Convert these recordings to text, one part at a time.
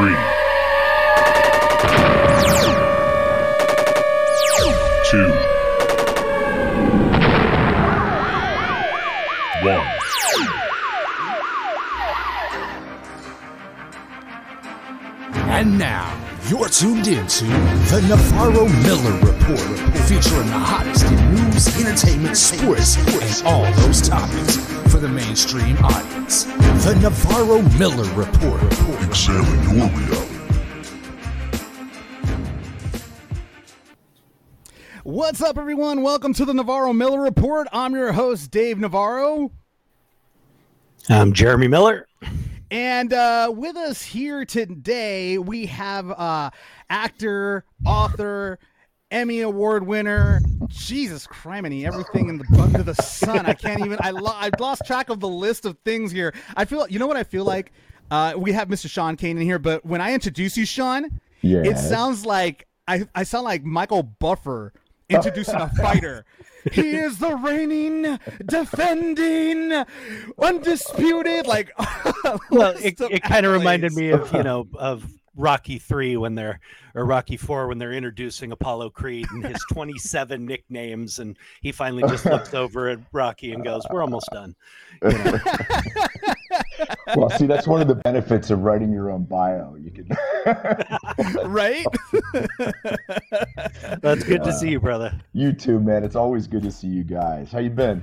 Three. Tuned into the Navarro Miller Report, featuring the hottest in news, entertainment, sports, and all those topics for the mainstream audience. The Navarro Miller Report. Examine your reality. What's up, everyone? Welcome to the Navarro Miller Report. I'm your host, Dave Navarro. I'm Jeremy Miller. And uh, with us here today, we have uh, actor, author, Emmy Award winner. Jesus criminy, everything in the under the sun. I can't even. I lo- I've lost track of the list of things here. I feel. You know what I feel like? Uh, we have Mr. Sean Kanan here, but when I introduce you, Sean, it sounds like I, I sound like Michael Buffer introducing a fighter. He is the reigning, defending, undisputed. Like, Well, it, it kind of reminded me of you know of Rocky three when they're or Rocky four when they're introducing Apollo Creed and his twenty seven nicknames, and he finally just looks over at Rocky and goes, "We're almost done." You know? Well, see, that's one of the benefits of writing your own bio. You can. right? That's good to see you, brother. you too, man. It's always good to see you guys. How you been?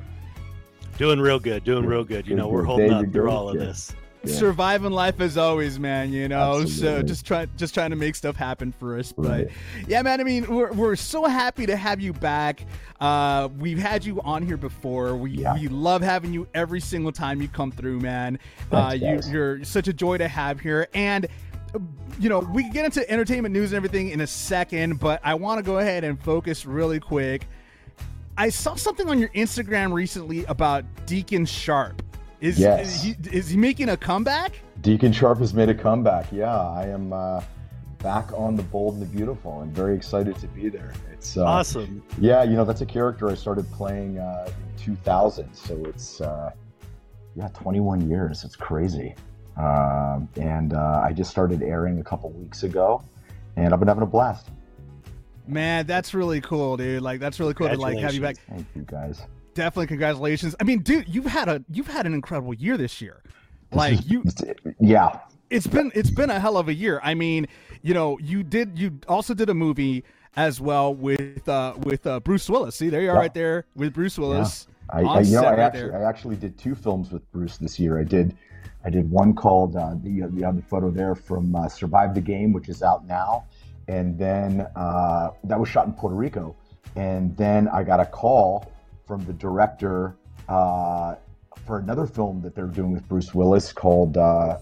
Doing real good, doing real good. You Good, know, we're holding There up through all of Yeah. this. Yeah. Surviving life as always, man. You know, so just try, just trying to make stuff happen for us. But Right. yeah, man. I mean, we're, we're so happy to have you back. Uh, we've had you on here before. We Yeah. we love having you every single time you come through, man. Thanks, uh, you, you're such a joy to have here, and. uh, You know, we can get into entertainment news and everything in a second, but I want to go ahead and focus really quick. I saw something on your Instagram recently about Deacon Sharp. Is, Yes. is, he, is he making a comeback? Deacon Sharp has made a comeback. Yeah, I am uh, back on the Bold and the Beautiful, and very excited to be there. It's uh, Awesome. Yeah, you know that's a character I started playing uh, in 2000, so it's uh, yeah, 21 years. It's crazy, um, and uh, I just started airing a couple weeks ago, and I've been having a blast. Man, that's really cool, dude. Like that's really cool to like have you back. Thank you guys. Definitely congratulations. I mean, dude, you've had a you've had an incredible year this year. Like you Yeah, it's been it's been a hell of a year. I mean, you know, you did you also did a movie as well with uh with uh Bruce Willis. See, there you are Yeah. right there with Bruce Willis. I, I you know I actually. I actually did two films with Bruce this year. I did I did one called uh, the the other photo there from uh, Survive the Game, which is out now, and then uh, that was shot in Puerto Rico, and then I got a call from the director uh, for another film that they're doing with Bruce Willis called uh,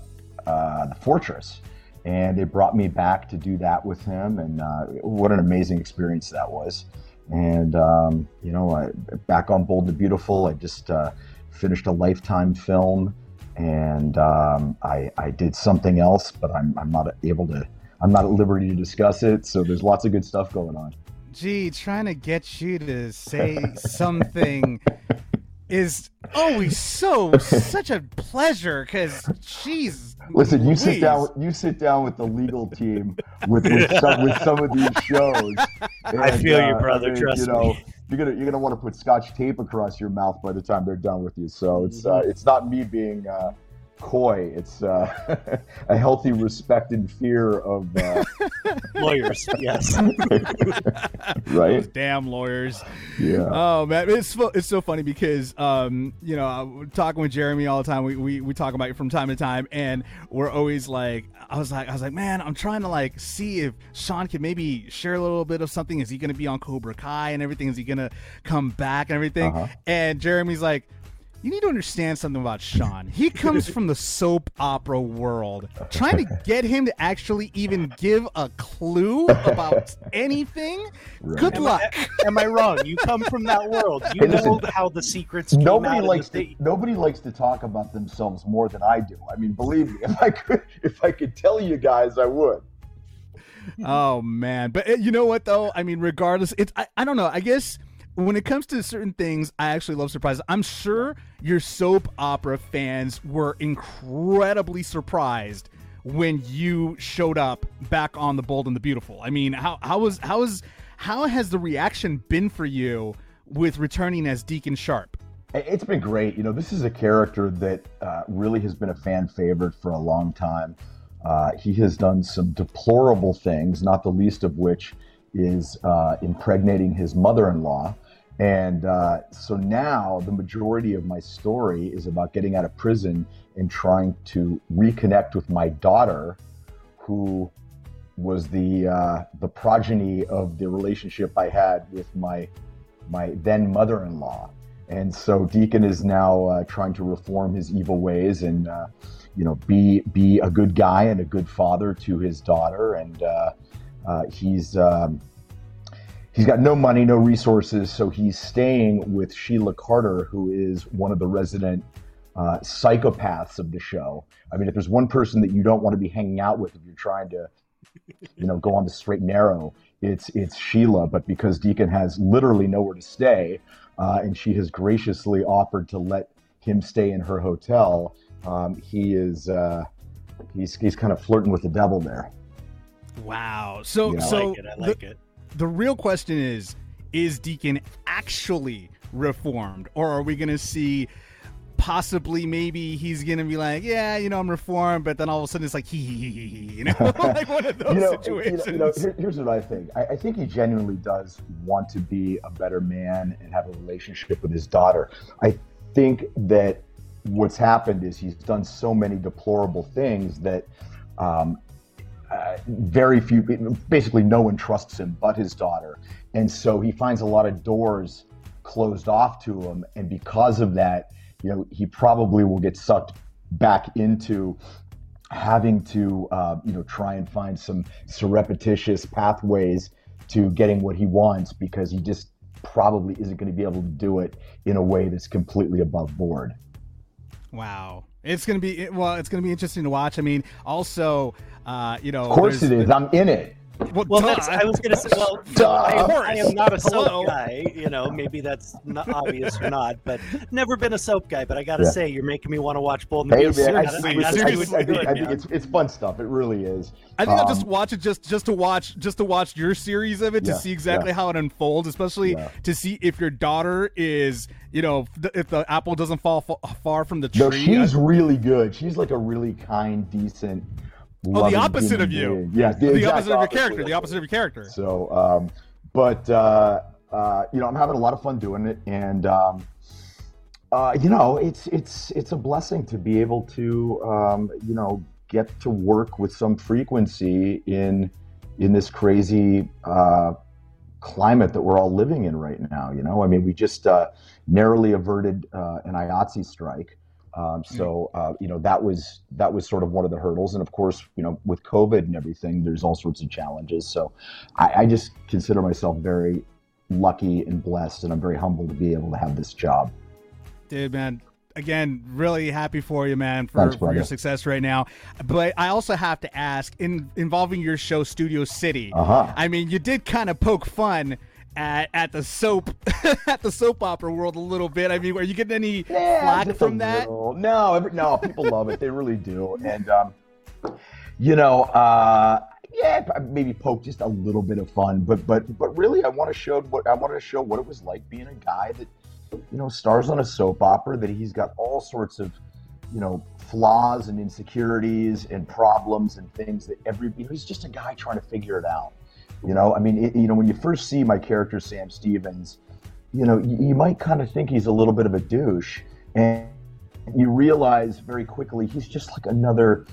uh, The Fortress. And they brought me back to do that with him, and uh, what an amazing experience that was and um, you know, I, back on Bold and Beautiful, I just uh, finished a Lifetime film, and um, I, I did something else, but I'm, I'm not able to. I'm not at liberty to discuss it. So there's lots of good stuff going on. Gee, trying to get you to say something is always so such a pleasure because jeez Listen, you sit down. You sit down with the legal team with with some, with some of these shows. I and, feel you, uh, brother, I mean, trust you know, me. You're gonna you're gonna want to put scotch tape across your mouth by the time they're done with you. So it's uh, Mm-hmm. it's not me being uh, coy. It's uh, a healthy respect and fear of uh, Lawyers, yes. right. damn lawyers Yeah. Oh man, it's it's so funny because um you know I'm talking with Jeremy all the time. We, we we talk about it from time to time, and we're always like, I was like, I was like, man, I'm trying to like see if Sean can maybe share a little bit of something. Is he going to be on Cobra Kai and everything? Is he going to come back and everything? Uh-huh. And Jeremy's like. You need to understand something about Sean. He comes from the soap opera world. Trying to get him to actually even give a clue about anything, Right. good Am luck. I, am I wrong? You come from that world. You Hey, listen, know how the secrets came Nobody out of likes the to, nobody likes to talk about themselves more than I do. I mean, believe me, if I could if I could tell you guys, I would. oh man but uh, you know what though i mean regardless it's I, I don't know i guess when it comes to certain things i actually love surprises i'm sure your soap opera fans were incredibly surprised when you showed up back on the bold and the beautiful i mean how how was how was how has the reaction been for you with returning as deacon sharp It's been great. You know, this is a character that uh, really has been a fan favorite for a long time. Uh, he has done some deplorable things, not the least of which is uh, impregnating his mother in law. And uh, so now the majority of my story is about getting out of prison and trying to reconnect with my daughter, who was the uh, the progeny of the relationship I had with my my then mother-in-law. And so Deacon is now uh, trying to reform his evil ways and, uh, you know, be be a good guy and a good father to his daughter. And uh, uh, he's um, he's got no money, no resources, so he's staying with Sheila Carter, who is one of the resident uh, psychopaths of the show. I mean, if there's one person that you don't want to be hanging out with if you're trying to, you know, go on the straight and narrow, it's it's Sheila. But because Deacon has literally nowhere to stay, uh, and she has graciously offered to let him stay in her hotel, um, he is uh, he's he's kind of flirting with the devil there. wow so Yeah. I I so like it. I the- it. The real question is is deacon actually reformed or are we gonna see possibly maybe he's gonna be like yeah you know i'm reformed but then all of a sudden it's like hee hee hee hee hee, you know like one of those you know, situations You know, you know, here- here's what I think. I, I think he genuinely does want to be a better man and have a relationship with his daughter. I think that what's happened is he's done so many deplorable things that um, uh, very few, basically no one trusts him but his daughter, and so he finds a lot of doors closed off to him, and because of that, you know, he probably will get sucked back into having to uh, you know try and find some surreptitious pathways to getting what he wants because he just probably isn't going to be able to do it in a way that's completely above board. wow it's gonna be well it's gonna be interesting to watch i mean also uh you know Of course it is. I'm in it. Well, Well, that's. I was gonna say. Well, I, am, I am not a Hello. soap guy. You know, maybe that's not obvious or not, but never been a soap guy. But I gotta Yeah. say, you're making me want to watch Bold and Hey, the Beautiful. man, I, I, I gotta I, see I, what's think, good, I think man. it's it's fun stuff. It really is. I think I'll just Um, watch it just just to watch just to watch your series of it to Yeah, see exactly yeah. how it unfolds, especially Yeah. to see if your daughter is you know th- if the apple doesn't fall fa- far from the tree. No, she's really good. She's like a really kind, decent. Oh, the opposite of you. being. Yeah, the, exact opposite of your character. The opposite of your character. So, um, but uh, uh, you know, I'm having a lot of fun doing it, and um, uh, you know, it's it's it's a blessing to be able to um, you know get to work with some frequency in in this crazy uh, climate that we're all living in right now. You know, I mean, we just uh, narrowly averted uh, an IATSE strike. Um, so uh, you know that was that was sort of one of the hurdles, and of course, you know, with COVID and everything, there's all sorts of challenges. So I, I just consider myself very lucky and blessed, and I'm very humbled to be able to have this job. Dude, man. Again, really happy for you, man, for, Thanks, for your success right now. But I also have to ask, in involving your show Studio City, Uh huh. I mean, you did kind of poke fun at, at the soap at the soap opera world a little bit. I mean, are you getting any flack from that? little. No, every, no, people love it. They really do. And um, you know, uh, yeah, maybe poke just a little bit of fun, but but but really, I want to show what I wanted to show what it was like being a guy that you know stars on a soap opera. That he's got all sorts of you know flaws and insecurities and problems and things that every you know, he's just a guy trying to figure it out. You know, I mean, it, you know, when you first see my character Sam Stevens, you know, you, you might kind of think he's a little bit of a douche, and you realize very quickly he's just like another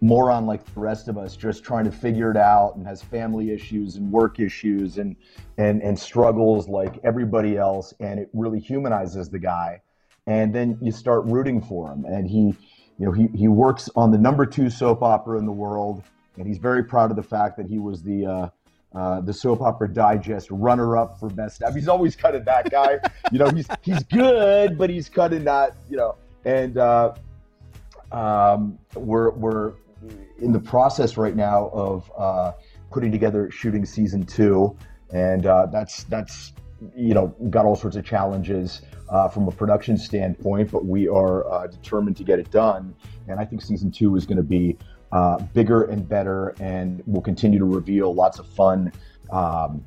moron like the rest of us, just trying to figure it out and has family issues and work issues and and and struggles like everybody else, and it really humanizes the guy. and then you start rooting for him. And he, you know, he he works on the number two soap opera in the world, and he's very proud of the fact that he was the. Uh, uh, the soap opera digest runner-up for best staff. He's always kind of that guy, you know. He's he's good, but he's kind of not, you know. And uh, um, we're we're in the process right now of uh, putting together shooting season two, and uh, that's that's you know got all sorts of challenges uh, from a production standpoint, but we are uh, determined to get it done. And I think season two is going to be uh, bigger and better, and we'll continue to reveal lots of fun. Um,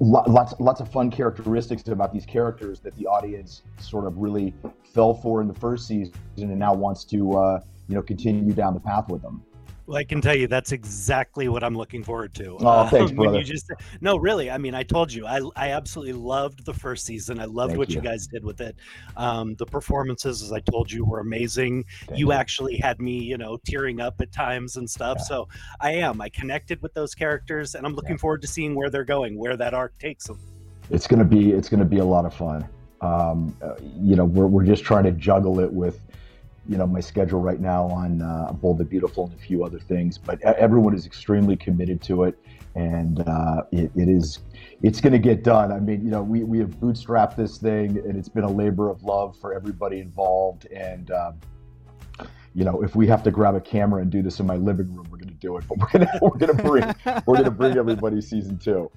lo- lots lots of fun characteristics about these characters that the audience sort of really fell for in the first season and now wants to uh, you know continue down the path with them. Well, I can tell you that's exactly what I'm looking forward to. Oh, thanks, when brother. you just no, really. I mean, I told you, I I absolutely loved the first season. I loved Thank what you. you. guys did with it. Um, the performances, as I told you, were amazing. Thank you you. actually had me, you know, tearing up at times and stuff. Yeah. So I am. I connected with those characters, and I'm looking Yeah. forward to seeing where they're going, where that arc takes them. it's gonna be it's gonna be a lot of fun. Um, uh, you know, we're we're just trying to juggle it with, you know, my schedule right now on uh, Bold the Beautiful and a few other things. But everyone is extremely committed to it, and uh, it, it is it's gonna get done. I mean, you know, we we have bootstrapped this thing, and it's been a labor of love for everybody involved. And um, you know, if we have to grab a camera and do this in my living room, we're gonna do it. But we're gonna we're gonna bring we're gonna bring everybody season two.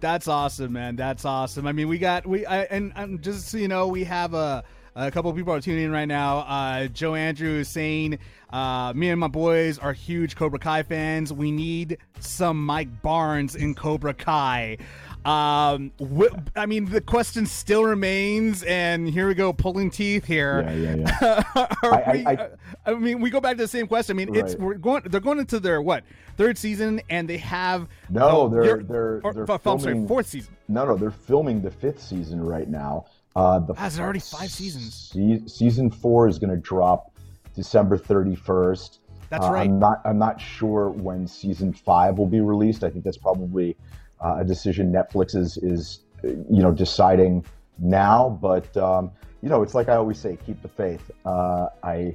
That's awesome, man. That's awesome. I mean, we got we I, and, and just so you know, we have a a couple of people are tuning in right now. Uh, Joe Andrew is saying, uh, "Me and my boys are huge Cobra Kai fans. We need some Mike Barnes in Cobra Kai." Um, wh- I mean, the question still remains, and here we go, pulling teeth here. Yeah, yeah, yeah. I- we- I- I mean, we go back to the same question. I mean, it's we're going. They're going into their what third season, and they have No, the- they're- they're- or- they're sorry, filming- fourth season. No, no, they're filming the fifth season right now. Uh, the Ah, is it already five seasons? Se- season four is going to drop December thirty first. That's uh, right. I'm not. I'm not sure when season five will be released. I think that's probably uh, a decision Netflix is is uh, you know deciding now. But um, you know, it's like I always say, keep the faith. Uh, I.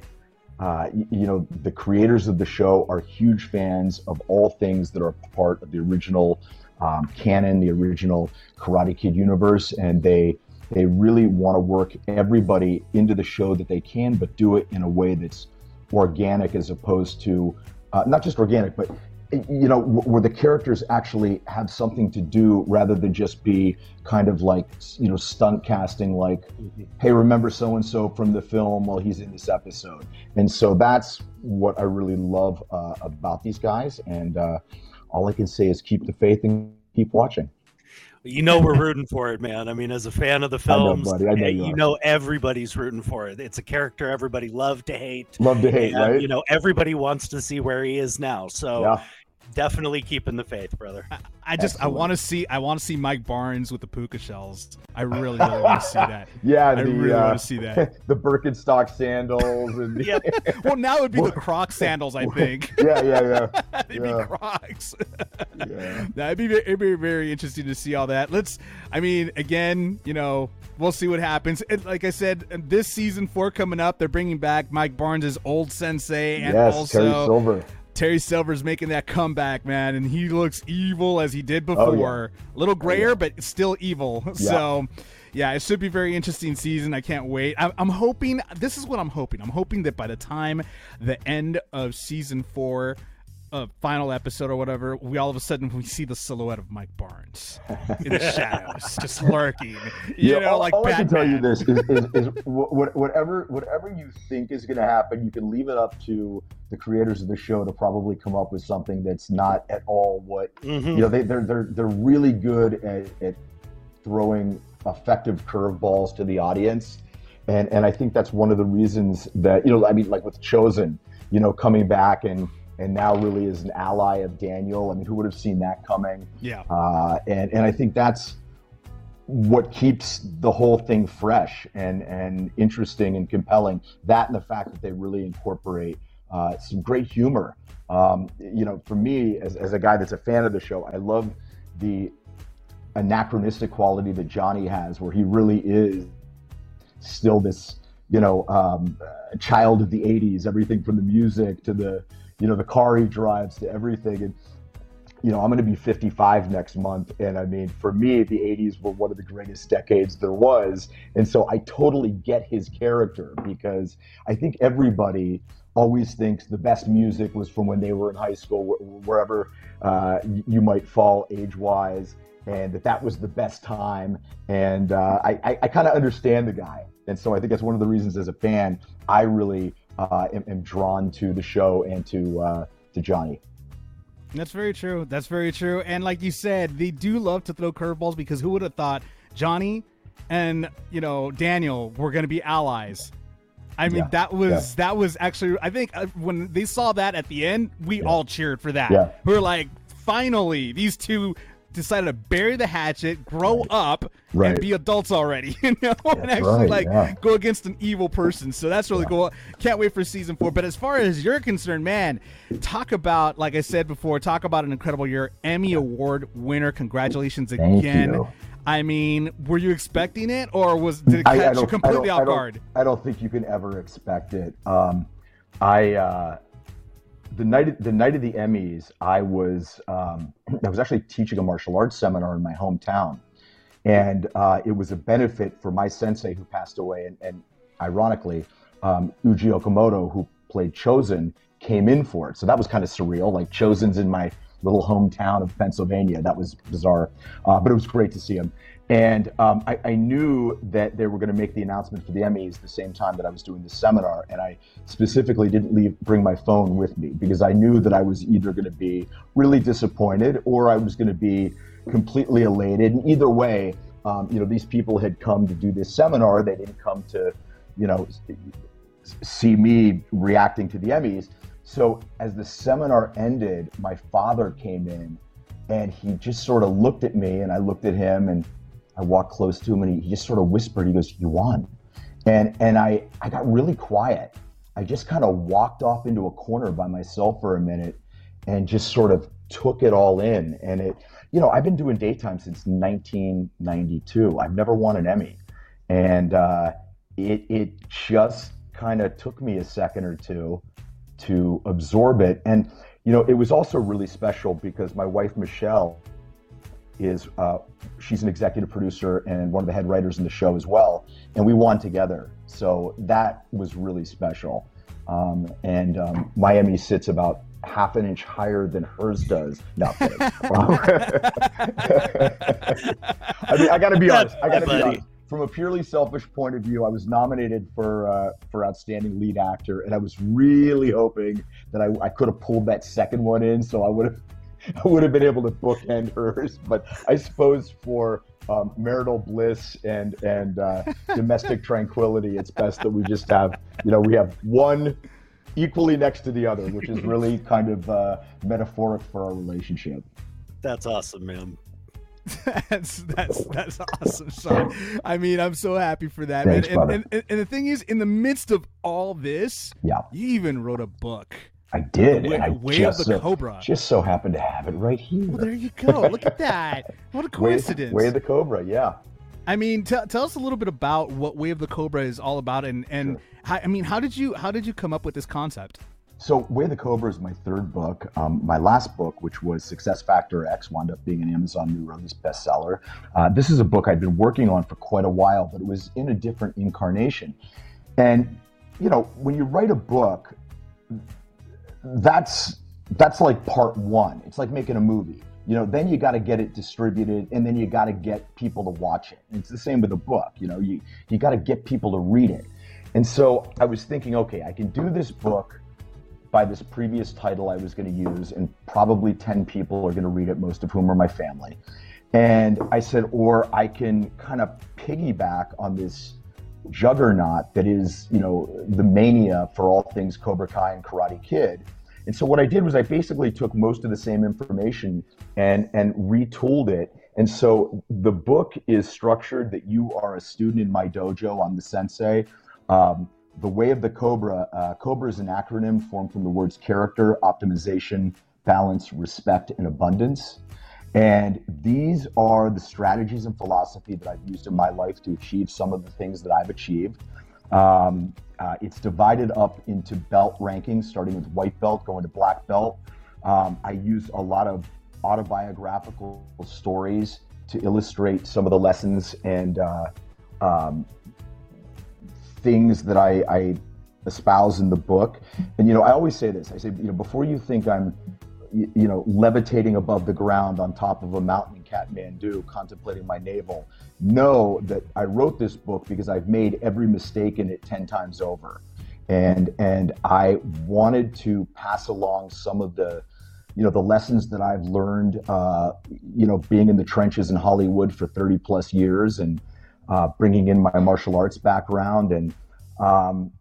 Uh, y- you know, the creators of the show are huge fans of all things that are part of the original um, canon, the original Karate Kid universe, and they they really want to work everybody into the show that they can, but do it in a way that's organic as opposed to uh, not just organic, but you know where the characters actually have something to do rather than just be kind of like you know stunt casting like hey remember so and so from the film well he's in this episode? And so that's what i really love uh, about these guys and uh, all i can say is keep the faith and keep watching You know we're rooting for it, man. I mean, as a fan of the know, films. I know eh, you you know everybody's rooting for it. It's a character everybody loved to hate. love to hate and, right You know, everybody wants to see where he is now. So yeah definitely keeping the faith, brother. I just I want to see I want to see Mike Barnes with the puka shells. I really really want to see that. yeah I the, really uh, want to see that. the Birkenstock sandals and yeah. Well, now it would be the Croc sandals, I think. yeah yeah yeah They'd Yeah. be Crocs. yeah That'd be ve- it'd be very interesting to see all that. Let's. I mean, again, you know, we'll see what happens. And like I said, this season four coming up, they're bringing back Mike Barnes' old sensei, and also. yes also Terry Silver's making that comeback, man, and he looks evil as he did before. Oh, yeah. A little oh, grayer, but still evil. Yeah. So, yeah, it should be a very interesting season. I can't wait. I'm, I'm hoping. This is what I'm hoping. I'm hoping that by the time the end of season four. Uh, final episode or whatever, we all of a sudden we see the silhouette of Mike Barnes in the shadows, just lurking. You Yeah, know, all, like all I can tell you this is, is, is wh- wh- whatever whatever you think is going to happen, you can leave it up to the creators of the show to probably come up with something that's not at all what Mhm. you know. They, they're they're they're really good at, at throwing effective curveballs to the audience, and and I think that's one of the reasons that you know I mean like with Chozen, you know coming back and and now really is an ally of Daniel. I mean, who would have seen that coming? Yeah, uh, and and I think that's what keeps the whole thing fresh and and interesting and compelling. That and the fact that they really incorporate uh, some great humor. Um, you know, for me as as a guy that's a fan of the show, I love the anachronistic quality that Johnny has, where he really is still this, you know, um, child of the '80s. Everything from the music to the, you know, the car he drives to everything. And you know, I'm going to be 55 next month. And I mean, for me, the 80s were one of the greatest decades there was. And so I totally get his character because I think everybody always thinks the best music was from when they were in high school, wherever uh, you might fall age wise, and that that was the best time. And uh, I, I, I kind of understand the guy. And so I think that's one of the reasons as a fan, I really uh, am, am drawn to the show and to, uh, to Johnny. That's very true. That's very true. And like you said, they do love to throw curveballs because who would have thought Johnny and you know Daniel were going to be allies? I mean, Yeah, that was yeah. that was actually. I think uh, when they saw that at the end, we all cheered for that. Yeah. we're like, finally, these two decided to bury the hatchet, grow up, and be adults already. You know, and actually right, like yeah. go against an evil person. So that's really cool. Can't wait for season four. But as far as you're concerned, man, talk about like I said before, talk about an incredible year, Emmy Award winner. Congratulations Thank again. you. I mean, were you expecting it, or was did it catch you completely off I don't- guard? I don't think you can ever expect it. Um, I uh, the night the night of the Emmys, I was um, I was actually teaching a martial arts seminar in my hometown, and uh, it was a benefit for my sensei who passed away, and, and ironically, um, Yuji Okumoto, who played Chozen, came in for it. So that was kind of surreal. Like Chozen's in my little hometown of Pennsylvania. That was bizarre, uh, but it was great to see him. And um, I, I knew that they were going to make the announcement for the Emmys the same time that I was doing the seminar, and I specifically didn't leave bring my phone with me because I knew that I was either going to be really disappointed or I was going to be completely elated. And either way, um, you know, these people had come to do this seminar; they didn't come to, you know, see me reacting to the Emmys. So as the seminar ended, my father came in and he just sort of looked at me and I looked at him and I walked close to him and he, just sort of whispered, he goes, You won. And and I, I got really quiet. I just kind of walked off into a corner by myself for a minute and just sort of took it all in. And it, you know, I've been doing daytime since 1992. I've never won an Emmy. And uh, it, it just kind of took me a second or two to absorb it. And, you know, it was also really special because my wife, Michelle, is uh, she's an executive producer and one of the head writers in the show as well, and we won together. So that was really special. Um, and um, my Emmy sits about half an inch higher than hers does. No. I mean, I got to be honest. I got to be honest. From a purely selfish point of view, I was nominated for uh, for outstanding lead actor, and I was really hoping that I, I could have pulled that second one in, so I would have I would have been able to bookend hers, but I suppose for um, marital bliss and and uh, domestic tranquility, it's best that we just have you know we have one equally next to the other, which is really kind of uh, metaphoric for our relationship. That's awesome, man. that's that's that's awesome, Sean. I mean, I'm so happy for that, Thanks, man. And, and, and, and the thing is, in the midst of all this, Yeah, you even wrote a book. I did. Way- and I Way of just the so, Cobra. just so happened to have it right here. Well, there you go. Look at that. What a Way, coincidence. Way of the Cobra, yeah. I mean, t- tell us a little bit about what Way of the Cobra is all about, and and Sure. how, I mean, how did you how did you come up with this concept? So, Way of the Cobra is my third book. Um, my last book, which was Success Factor X, wound up being an Amazon New Release bestseller. Uh, this is a book I'd been working on for quite a while, but it was in a different incarnation. And, you know, when you write a book, that's that's like part one. It's like making a movie. You know, then you got to get it distributed, and then you got to get people to watch it. It's the same with a book. You know, you you got to get people to read it. And so I was thinking, okay, I can do this book by this previous title I was going to use, and probably 10 people are going to read it, most of whom are my family. And I said, or I can kind of piggyback on this juggernaut that is, you know, the mania for all things Cobra Kai and Karate Kid. And so what I did was I basically took most of the same information and and retooled it. And so the book is structured that you are a student in my dojo. I'm the sensei. Um, the Way of the Cobra. Uh, Cobra is an acronym formed from the words character, optimization, balance, respect, and abundance. And these are the strategies and philosophy that I've used in my life to achieve some of the things that I've achieved. Um, uh, it's divided up into belt rankings, starting with white belt, going to black belt. Um, I use a lot of autobiographical stories to illustrate some of the lessons and uh, um, things that I, I espouse in the book. And you know, I always say this. I say, you know, before you think I'm, you know, levitating above the ground on top of a mountain in Kathmandu, contemplating my navel, know that I wrote this book because I've made every mistake in it ten times over, and and I wanted to pass along some of the you know the lessons that I've learned, uh, you know, being in the trenches in Hollywood for 30 plus years and uh, bringing in my martial arts background and um,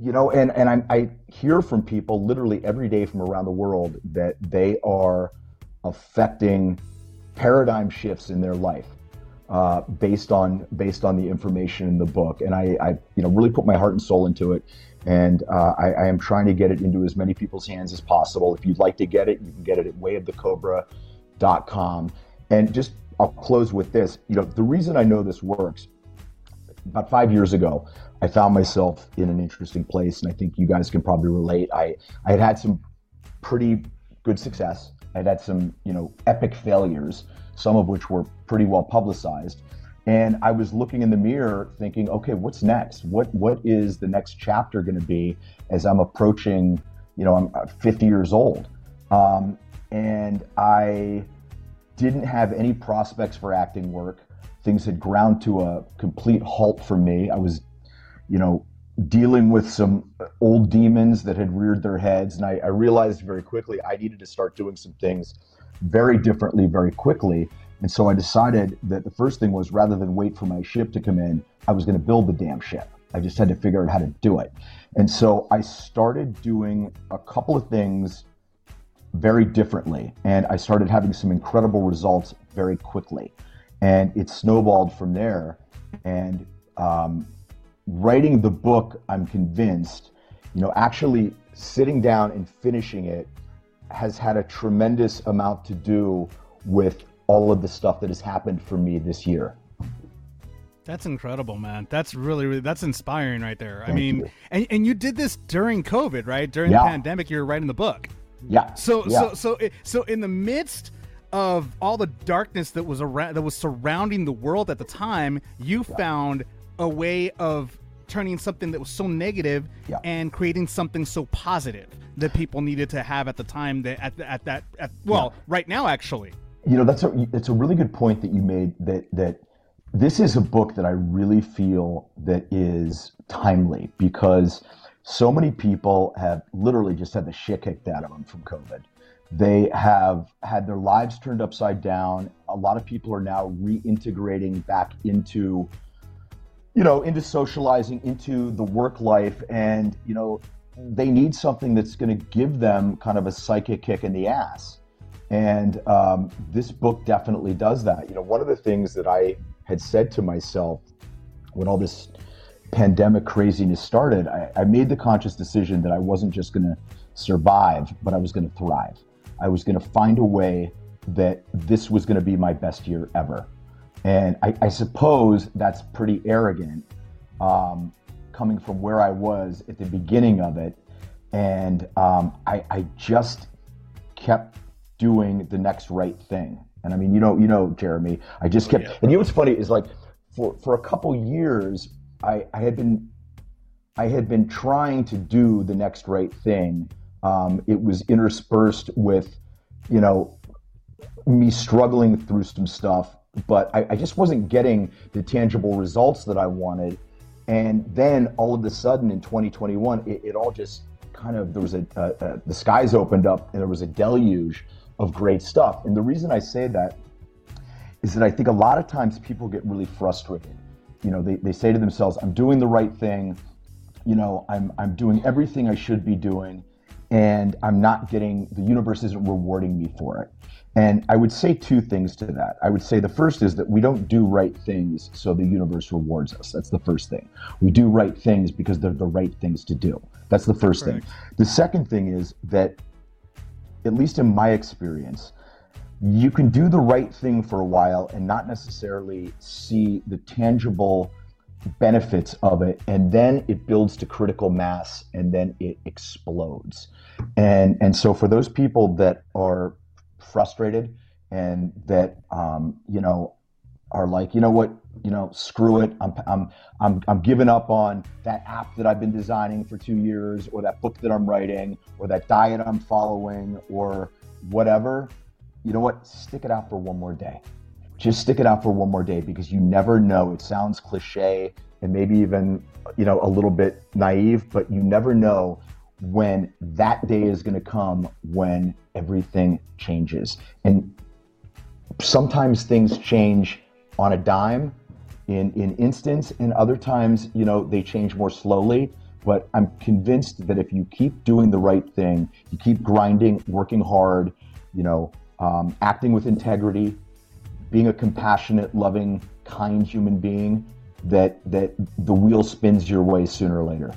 you know, and and I, I hear from people literally every day from around the world that they are affecting paradigm shifts in their life uh, based on based on the information in the book, and I, I you know really put my heart and soul into it, and uh, I, I am trying to get it into as many people's hands as possible. If you'd like to get it, you can get it at wayofthecobra.com. And just I'll close with this. You know, the reason I know this works. About five years ago, I found myself in an interesting place, and I think you guys can probably relate. I I had had some pretty good success. I'd had some, you know, epic failures, some of which were pretty well publicized. And I was looking in the mirror thinking, okay, what's next? What what is the next chapter going to be as I'm approaching, you know, I'm uh, 50 years old. Um, and I didn't have any prospects for acting work. Things had ground to a complete halt for me. I was, you know, dealing with some old demons that had reared their heads. And I, I realized very quickly I needed to start doing some things very differently, very quickly. And so I decided that the first thing was rather than wait for my ship to come in, I was going to build the damn ship. I just had to figure out how to do it. And so I started doing a couple of things very differently. And I started having some incredible results very quickly. And it snowballed from there. And um, writing the book, I'm convinced, you know, actually sitting down and finishing it has had a tremendous amount to do with all of the stuff that has happened for me this year. That's incredible, man. That's really, really that's inspiring right there. I mean, you. and, and you did this during COVID, right? During Yeah. the pandemic, you were writing the book. Yeah. So yeah. so so so in the midst of all the darkness that was around that was surrounding the world at the time, you found a way of turning something that was so negative Yeah. and creating something so positive that people needed to have at the time that at, at that at well right now actually you know that's a it's a really good point that you made that that this is a book that I really feel that is timely because so many people have literally just had the shit kicked out of them from COVID. They have had their lives turned upside down. A lot of people are now reintegrating back into you know, into socializing, into the work life, and you know, they need something that's going to give them kind of a psychic kick in the ass. And um, this book definitely does that. You know, one of the things that I had said to myself when all this pandemic craziness started, I, I made the conscious decision that I wasn't just going to survive, but I was going to thrive. I was going to find a way that this was going to be my best year ever. And I, I suppose that's pretty arrogant um, coming from where I was at the beginning of it. And um, I, I just kept doing the next right thing. And I mean, you know, you know, Jeremy, I just kept, and you know what's funny is like for, for a couple years, I, I had been, I had been trying to do the next right thing. Um, it was interspersed with, you know, me struggling through some stuff, but I, I just wasn't getting the tangible results that I wanted. And then all of a sudden in 2021, it, it all just kind of, there was a, a, a, the skies opened up and there was a deluge of great stuff. And the reason I say that is that I think a lot of times people get really frustrated. You know, they, they say to themselves, I'm doing the right thing. You know, I'm, I'm doing everything I should be doing and I'm not getting, the universe isn't rewarding me for it. And I would say two things to that. I would say the first is that we don't do right things so the universe rewards us. That's the first thing. We do right things because they're the right things to do. That's the first thing. The second thing is that, at least in my experience, you can do the right thing for a while and not necessarily see the tangible benefits of it and then it builds to critical mass and then it explodes and and so for those people that are frustrated and that um, you know are like you know what? You know screw it. I'm, I'm i'm i'm giving up on that app that i've been designing for two years or that book that i'm writing or that diet i'm following or whatever. You know what? Stick it out for one more day. Just stick it out for one more day because you never know. It sounds cliche and maybe even you know a little bit naive but you never know when that day is going to come when everything changes and sometimes things change on a dime in in instance and other times you know they change more slowly but i'm convinced that if you keep doing the right thing you keep grinding working hard you know um, acting with integrity being a compassionate loving kind human being that that the wheel spins your way sooner or later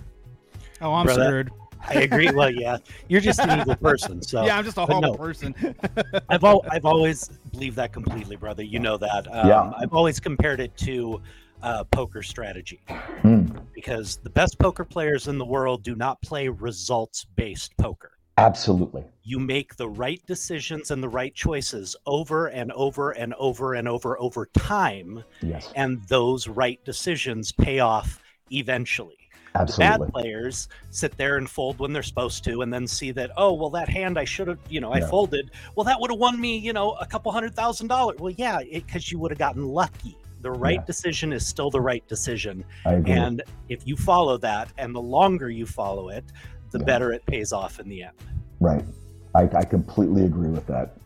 Oh, I'm Brother. screwed. I agree. Well, yeah, you're just an evil person. So yeah, I'm just a but horrible no. person. I've al- I've always believed that completely, brother. You know that. Um, Yeah. I've always compared it to uh, poker strategy Hmm. because the best poker players in the world do not play results-based poker. absolutely You make the right decisions and the right choices over and over and over and over over time, yes and those right decisions pay off eventually. The bad players sit there and fold when they're supposed to, and then see that, oh, well, that hand I should have, you know, I Yeah. folded. Well, that would have won me, you know, a couple hundred thousand dollars. Well, yeah, because you would have gotten lucky. The right Yeah. decision is still the right decision. And if you follow that, and the longer you follow it, the Yeah. better it pays off in the end. right I, I completely agree with that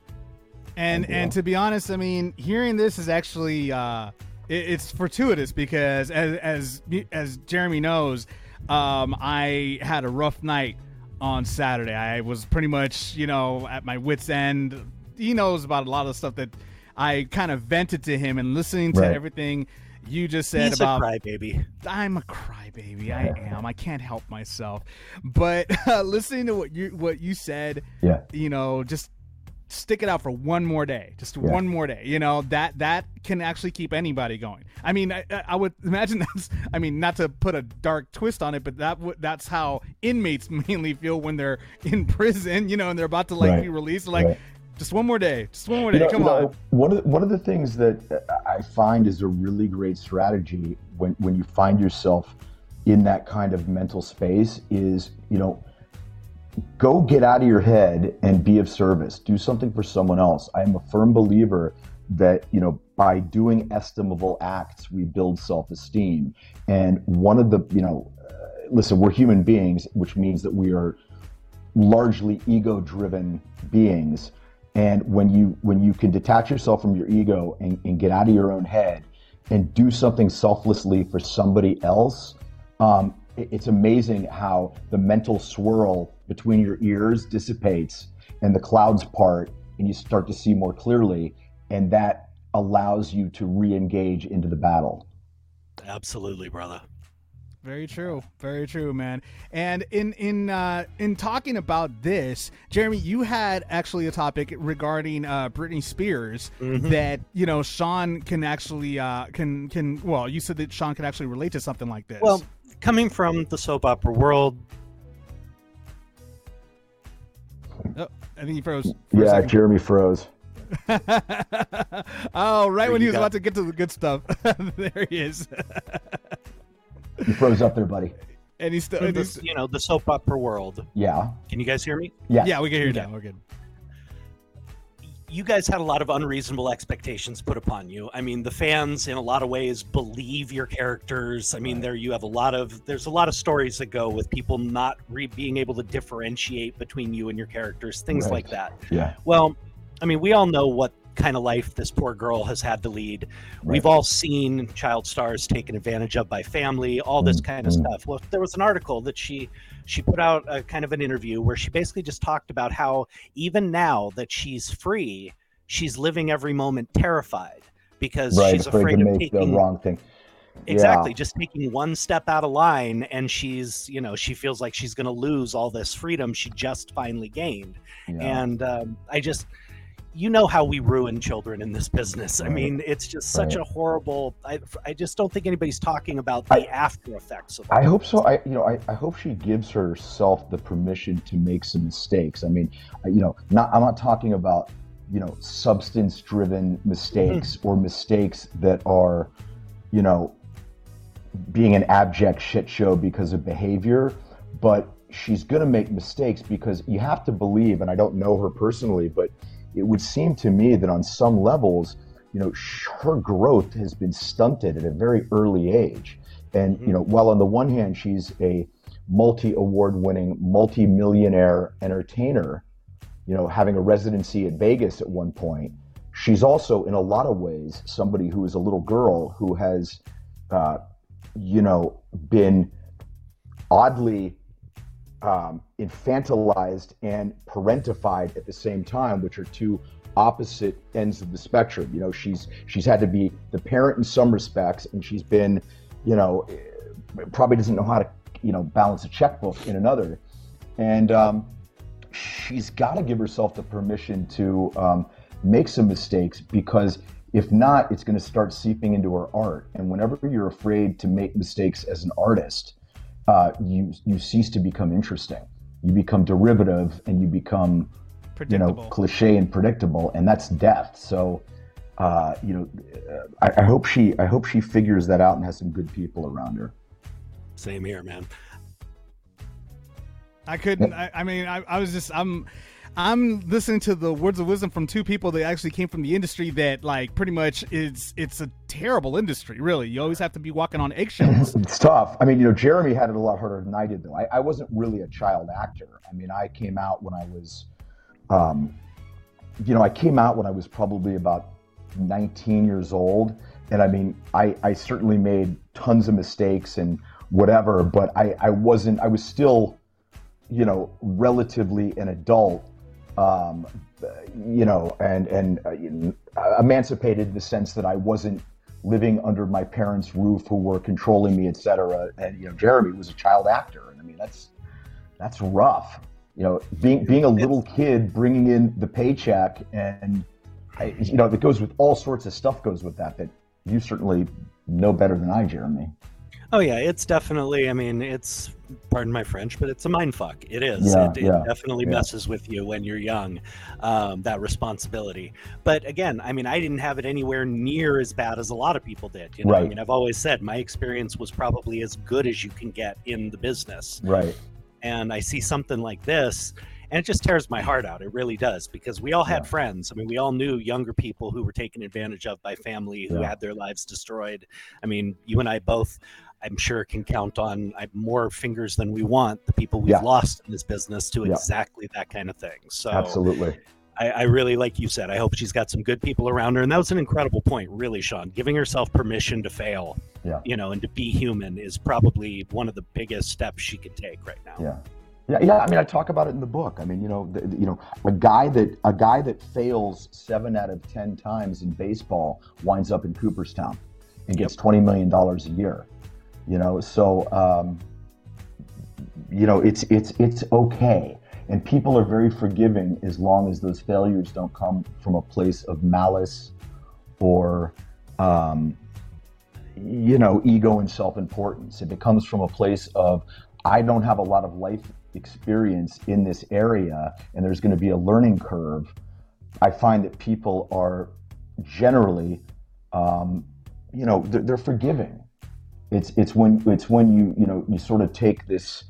And and to be honest, I mean, hearing this is actually uh, it, it's fortuitous because as as as Jeremy knows, um, I had a rough night on Saturday. I was pretty much you know at my wits end. He knows about a lot of stuff that I kind of vented to him and listening to Right. everything you just said He's about a crybaby. I'm a crybaby. I am. I can't help myself. But uh, listening to what you what you said, yeah you know, just stick it out for one more day, just Yeah. one more day. You know that that can actually keep anybody going. I mean, I, I would imagine that's. I mean, not to put a dark twist on it, but that would that's how inmates mainly feel when they're in prison. You know, and they're about to like Right. be released. Like, Right. just one more day, just one more You day. know- Come you know, on. One of the, one of the things that I find is a really great strategy when when you find yourself in that kind of mental space is you know go get out of your head and be of service. Do something for someone else. I am a firm believer that you know by doing estimable acts we build self-esteem. And one of the you know uh, listen, we're human beings, which means that we are largely ego-driven beings and when you when you can detach yourself from your ego and, and get out of your own head and do something selflessly for somebody else um, it's amazing how the mental swirl between your ears dissipates and the clouds part and you start to see more clearly and that allows you to re-engage into the battle Absolutely, brother. Very true. Very true, man. And in in uh, in talking about this, Jeremy, you had actually a topic regarding uh, Britney Spears Mhm. that you know Sean can actually uh, can can well, you said that Sean can actually relate to something like this. Well, coming from the soap opera world, oh, I think he froze. For yeah jeremy froze oh, right There when he was go. about to get to the good stuff, there he is, you froze up there buddy and he's still. in And the, he's, you know, the soap opera world. yeah Can you guys hear me? yeah yeah, we can hear you Okay. now. We're good. You guys had a lot of unreasonable expectations put upon you. I mean, the fans in a lot of ways believe your characters. I mean, there you have a lot of there's a lot of stories that go with people not re- being able to differentiate between you and your characters, things Right. like that. yeah Well, I mean, we all know what kind of life this poor girl has had to lead. We've all seen child stars taken advantage of by family, all this kind of Mhm. stuff. Well, there was an article that she she put out a kind of an interview where she basically just talked about how even now that she's free, she's living every moment terrified because right she's afraid afraid to of make taking the wrong thing exactly Yeah. just taking one step out of line and she's you know she feels like she's going to lose all this freedom she just finally gained Yeah. and um, i just you know how we ruin children in this business. I mean, it's just such Right. a horrible. I, I just don't think anybody's talking about the I- after effects of. I hope so. I, you know, I, I hope she gives herself the permission to make some mistakes. I mean, you know, not I'm not talking about, you know, substance-driven mistakes mm-hmm. or mistakes that are, you know, being an abject shit show because of behavior, but she's going to make mistakes because you have to believe, and I don't know her personally, but it would seem to me that on some levels, you know, her growth has been stunted at a very early age. And, you know, while on the one hand, she's a multi award winning, multi millionaire entertainer, you know, having a residency at Vegas at one point, she's also, in a lot of ways, somebody who is a little girl who has, uh, you know, been oddly um, infantilized and parentified at the same time, which are two opposite ends of the spectrum. You know, she's she's had to be the parent in some respects, and she's been, you know, probably doesn't know how to, you know, balance a checkbook in another, and um, she's got to give herself the permission to um, make some mistakes because if not, it's going to start seeping into her art. And whenever you're afraid to make mistakes as an artist, uh, you you cease to become interesting. You become derivative, and you become you know cliche and predictable, and that's death. So. Uh, you know, I, I hope she. I hope she figures that out and has some good people around her. Same here, man. I couldn't. I, I mean, I, I was just. I'm. I'm listening to the words of wisdom from two people that actually came from the industry that, like, pretty much it's It's a terrible industry, really. You always have to be walking on eggshells. It's tough. I mean, you know, Jeremy had it a lot harder than I did, though. I, I wasn't really a child actor. I mean, I came out when I was, um, you know, I came out when I was probably about 19 years old. And I mean, I, I certainly made tons of mistakes and whatever, but I, I wasn't, I was still, you know, relatively an adult, um, you know, and, and uh, emancipated in the sense that I wasn't living under my parents' roof who were controlling me, et cetera. And, you know, Jeremy was a child actor. And I mean, that's, that's rough. You know, being, being a little kid, bringing in the paycheck and, I, you know, that goes with all sorts of stuff goes with that, that you certainly know better than I, Jeremy. Oh yeah, it's definitely. I mean, it's pardon my French, but it's a mind fuck. It is. Yeah, it, it definitely yeah. messes with you when you're young. Um, that responsibility. But again, I mean, I didn't have it anywhere near as bad as a lot of people did. You know, I mean, I've always said my experience was probably as good as you can get in the business. Right. and I see something like this, and it just tears my heart out. It really does because we all had Yeah. friends. I mean, we all knew younger people who were taken advantage of by family who Yeah. had their lives destroyed. I mean, you and I both, I'm sure, can count on uh, more fingers than we want the people we've Yeah. lost in this business to Yeah. exactly that kind of thing. So Absolutely. I, I really, like you said, I hope she's got some good people around her. And that was an incredible point, really, Sean. Giving herself permission to fail, Yeah. you know, and to be human is probably one of the biggest steps she could take right now. Yeah. Yeah, yeah. I mean, I talk about it in the book. I mean, you know, the, you know, a guy that a guy that fails seven out of ten times in baseball winds up in Cooperstown and gets twenty million dollars a year. You know, so um, you know, it's it's it's okay, and people are very forgiving as long as those failures don't come from a place of malice or um, you know, ego and self-importance. If it comes from a place of I don't have a lot of life experience in this area and there's going to be a learning curve, I find that people are generally, um, you know, they're, they're forgiving. It's it's when it's when you you know you sort of take this,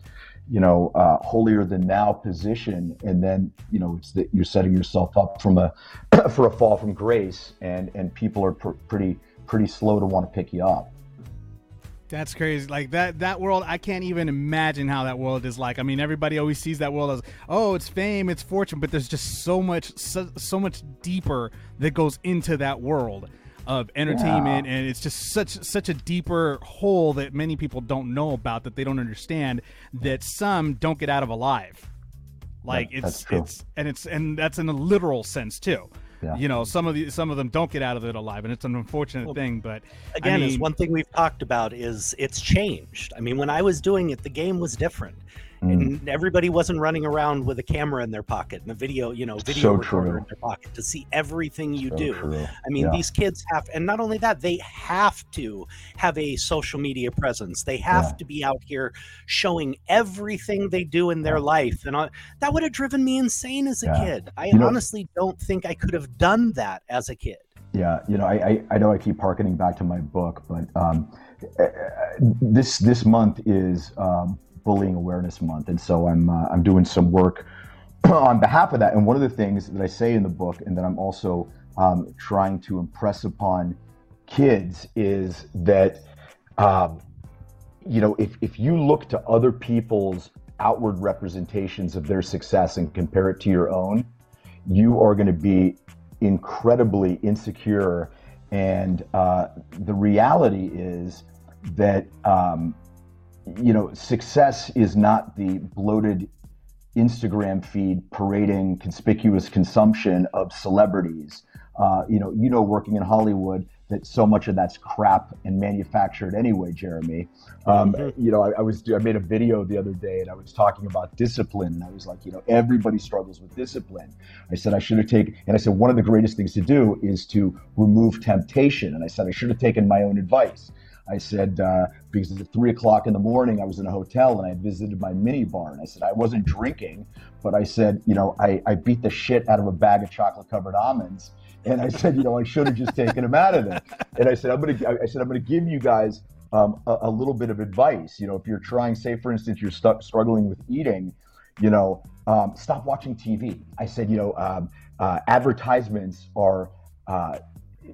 you know, uh, holier than thou position, and then you know it's that you're setting yourself up from a for a fall from grace, and and people are pr- pretty pretty slow to want to pick you up. That's crazy. Like that that world, I can't even imagine how that world is like. I mean, everybody always sees that world as, oh, it's fame, it's fortune, but there's just so much so, so much deeper that goes into that world of entertainment and it's just such such a deeper hole that many people don't know about that they don't understand that some don't get out of alive. Like Yeah, it's it's and it's and that's in a literal sense too. Yeah. You know, some of the some of them don't get out of it alive and it's an unfortunate Well, thing, but I again is mean- one thing we've talked about is it's changed i mean when i was doing it the game was different Mm. and everybody wasn't running around with a camera in their pocket and a video, you know, video So recorder true. in their pocket to see everything you So do. true. I mean, Yeah. these kids have, and not only that, they have to have a social media presence. They have Yeah. to be out here showing everything they do in their life, and I, that would have driven me insane as a Yeah. kid. I You know- honestly don't think I could have done that as a kid. Yeah, you know, I, I, I know I keep harkening back to my book, but um, uh, this this month is um, Bullying Awareness Month, and so I'm uh, I'm doing some work on behalf of that. And one of the things that I say in the book, and that I'm also um, trying to impress upon kids, is that um, you know if if you look to other people's outward representations of their success and compare it to your own, you are going to be incredibly insecure. And uh, the reality is that, um, you know, success is not the bloated Instagram feed parading conspicuous consumption of celebrities. Uh, you know, you know, working in Hollywood, that so much of that's crap and manufactured anyway, Jeremy. Um, You know, I, I was I made a video the other day and I was talking about discipline, and I was like, you know, everybody struggles with discipline. I said I should have taken, and I said one of the greatest things to do is to remove temptation, and I said I should have taken my own advice. I said, uh, because at three o'clock in the morning, I was in a hotel and I visited my mini bar. And I said, I wasn't drinking, but I said, you know, I, I beat the shit out of a bag of chocolate covered almonds. And I said, you know, I should have just taken them out of there. And I said, I'm going to, I said, I'm going to give you guys um, a, a little bit of advice. You know, if you're trying, say, for instance, you're stuck struggling with eating, you know, um, stop watching TV. I said, you know, um, uh, advertisements are, uh,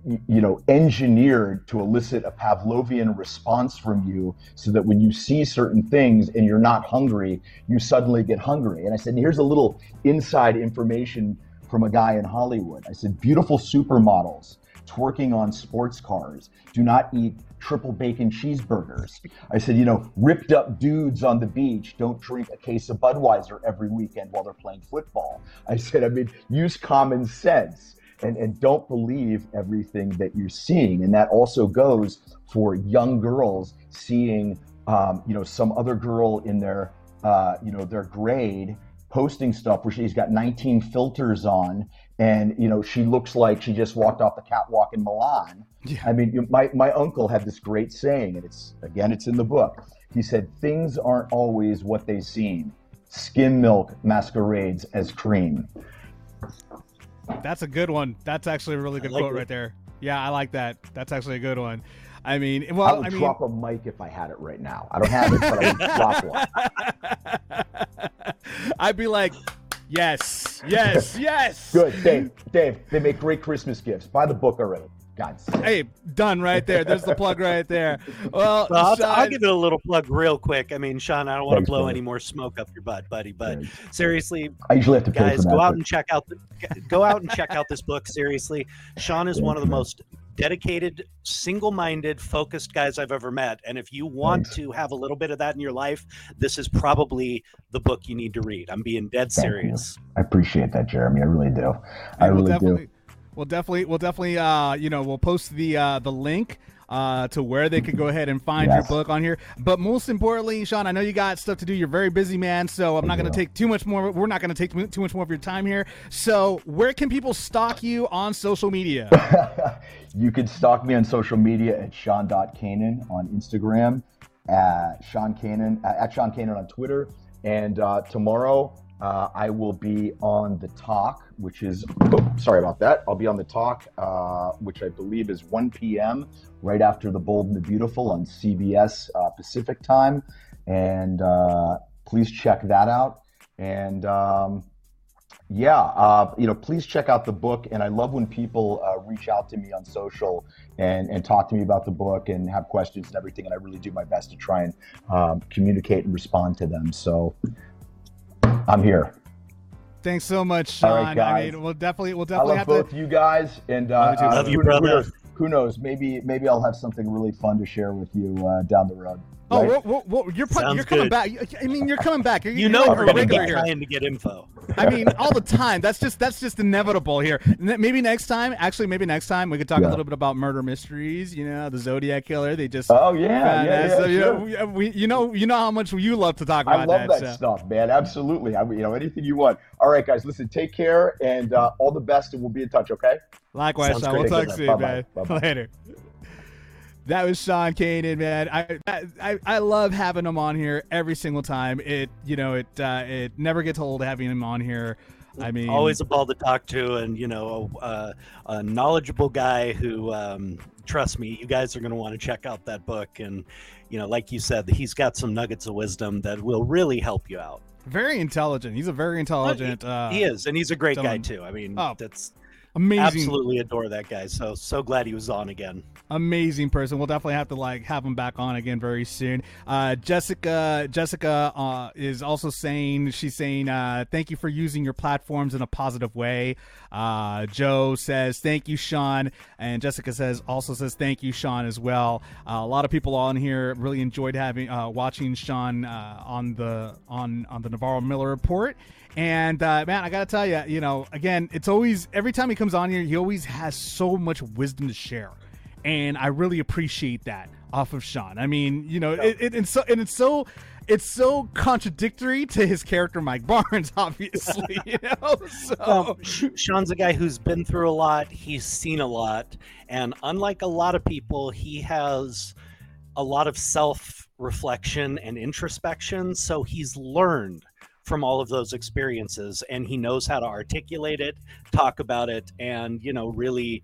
you know, engineered to elicit a Pavlovian response from you so that when you see certain things and you're not hungry, you suddenly get hungry. And I said, here's a little inside information from a guy in Hollywood. I said, beautiful supermodels twerking on sports cars do not eat triple bacon cheeseburgers. I said, you know, ripped up dudes on the beach don't drink a case of Budweiser every weekend while they're playing football. I said, I mean, use common sense and, and don't believe everything that you're seeing. And that also goes for young girls seeing, um, you know, some other girl in their, uh, you know, their grade posting stuff where she's got 19 filters on and you know she looks like she just walked off the catwalk in Milan. Yeah. I mean, my my uncle had this great saying, and it's again, it's in the book. He said, "Things aren't always what they seem. Skim milk masquerades as cream." That's a good one. That's actually a really good like quote it. right there. Yeah, I like that. That's actually a good one. I mean, I well, would I mean, drop a mic if I had it right now. I don't have it, but I would drop one. I'd be like, yes, yes, yes. Good, Dave. Dave, they make great Christmas gifts. Buy the book already. God sake. Hey, done right there. There's the plug right there. Well, Well, I'll, I'll give it a little plug real quick. I mean, Sean, I don't want to blow any more smoke up your butt, buddy. But Thanks. seriously, I usually have to guys, go out but- and check out the, go out and check out this book. Seriously, Sean is one of the most dedicated, single-minded, focused guys I've ever met. And if you want Thanks. to have a little bit of that in your life, this is probably the book you need to read. I'm being dead Thank you. serious. I appreciate that, Jeremy. I really do. I we'll really definitely, do. We'll definitely, we'll definitely, uh, you know, we'll post the uh, the link uh, to where they can go ahead and find your book on here. But most importantly, Sean, I know you got stuff to do. You're very busy man, so I'm not going to take too much more. We're not going to take too too much more of your time here. So, where can people stalk you on social media? you can stalk me on social media at Sean.Kanan on Instagram, at Sean Kanan, uh, at Sean Kanan on Twitter. And uh, tomorrow uh, I will be on The Talk, which is, oh, sorry about that. I'll be on The Talk, uh, which I believe is 1 p.m., right after The Bold and the Beautiful on CBS uh, Pacific time. And uh, please check that out. And, um, yeah, uh, you know, please check out the book. And I love when people uh, reach out to me on social and, and talk to me about the book and have questions and everything. And I really do my best to try and um, communicate and respond to them. So I'm here. Thanks so much, Sean. All right, I mean, we'll definitely, we'll I definitely love have both to. you guys, and uh, Love you too. uh, Love you, who- who brother. knows- Who knows? Maybe maybe I'll have something really fun to share with you uh, down the road. Oh, right? well, well, you're you're coming good. back. I mean, you're coming back. You're, You you're know we're a gonna regular be here. trying to get info. I mean, all the time. That's just that's just inevitable here. Maybe next time, actually, maybe next time we could talk Yeah. a little bit about murder mysteries. You know, the Zodiac killer. They just Oh yeah, yeah, that. yeah. So, you, know, sure. we, we- you know, you know how much you love to talk about I love that, so. stuff, man. Absolutely. I, you know, anything you want. All right, guys. Listen, take care and uh, all the best, and we'll be in touch. Okay. Likewise, Sean. We'll talk soon, man. Bye-bye. Later. That was Sean Kanan, man. I, I I love having him on here every single time. It you know it uh, it never gets old having him on here. I mean, Always a ball to talk to, and you know, a, a knowledgeable guy who, um, trust me, you guys are going to want to check out that book. And you know, like you said, he's got some nuggets of wisdom that will really help you out. very intelligent. He's a very intelligent. Uh, he is, and he's a great guy too. I mean, Oh, that's amazing. absolutely adore that guy. So so glad he was on again. amazing person. We'll definitely have to like have him back on again very soon. Uh, Jessica, Jessica uh, is also saying she's saying uh, thank you for using your platforms in a positive way. Uh, Joe says thank you, Sean, and Jessica says also says thank you, Sean, as well. Uh, a lot of people on here really enjoyed having uh, watching Sean uh, on the on on the Navarro Miller report. And uh, man, I gotta tell you, you know, again, it's always every time he comes on here, he always has so much wisdom to share and I really appreciate that off of Sean. I mean, you know, it, it, it's so and it's so it's so contradictory to his character Mike Barnes, obviously. You know, so Sean's a guy who's been through a lot. He's seen a lot, and unlike a lot of people, he has a lot of self-reflection and introspection. So he's learned from all of those experiences, and he knows how to articulate it, talk about it, and you know, really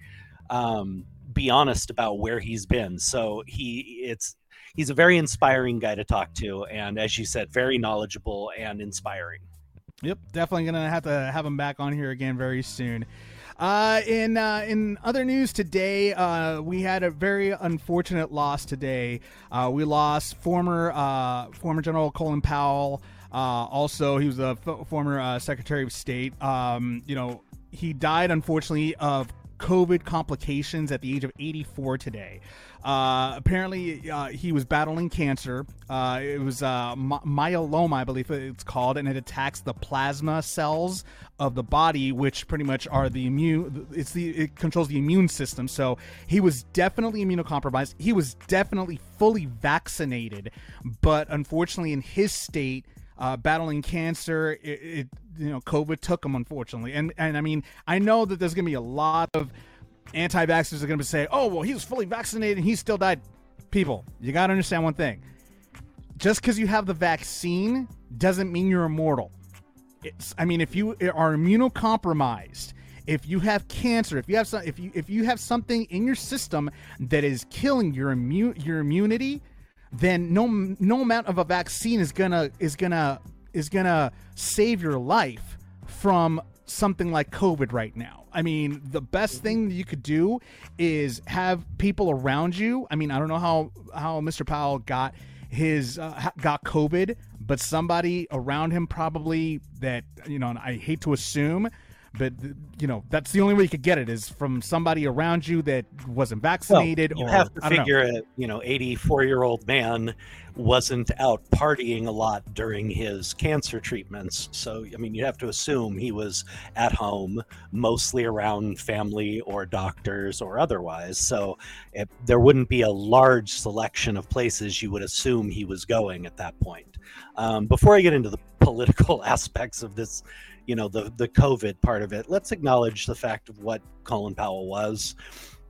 um, be honest about where he's been. So he, it's he's a very inspiring guy to talk to, and as you said, very knowledgeable and inspiring. Yep, definitely gonna have to have him back on here again very soon. Uh, in uh, in other news today, uh, we had a very unfortunate loss today. Uh, we lost former uh, former General Colin Powell. Uh, also, he was a f- former uh, Secretary of State. Um, you know, he died unfortunately of COVID complications at the age of 84 today. Uh, apparently, uh, he was battling cancer. Uh, it was uh, my- myeloma, I believe it's called, and it attacks the plasma cells of the body, which pretty much are the immune. It's the it controls the immune system. So he was definitely immunocompromised. He was definitely fully vaccinated, but unfortunately, in his state, uh, battling cancer, it, it you know COVID took him unfortunately, and and I mean I know that there's gonna be a lot of anti-vaxxers are gonna say, oh well he was fully vaccinated and he still died. People, you gotta understand one thing: just because you have the vaccine doesn't mean you're immortal. It's, I mean, if you are immunocompromised, if you have cancer, if you have some, if you if you have something in your system that is killing your immune your immunity, then no no amount of a vaccine is gonna is gonna is gonna save your life from something like COVID right now. I mean, the best thing you could do is have people around you. I mean, I don't know how how Mr. Powell got his uh, got COVID, but somebody around him probably that you know. I hate to assume, but you know that's the only way you could get it is from somebody around you that wasn't vaccinated. you or have to I don't know. figure a you know 84 year old man wasn't out partying a lot during his cancer treatments so i mean you have to assume he was at home mostly around family or doctors or otherwise so it, there wouldn't be a large selection of places you would assume he was going at that point um, before i get into the political aspects of this you know the the covid part of it let's acknowledge the fact of what colin powell was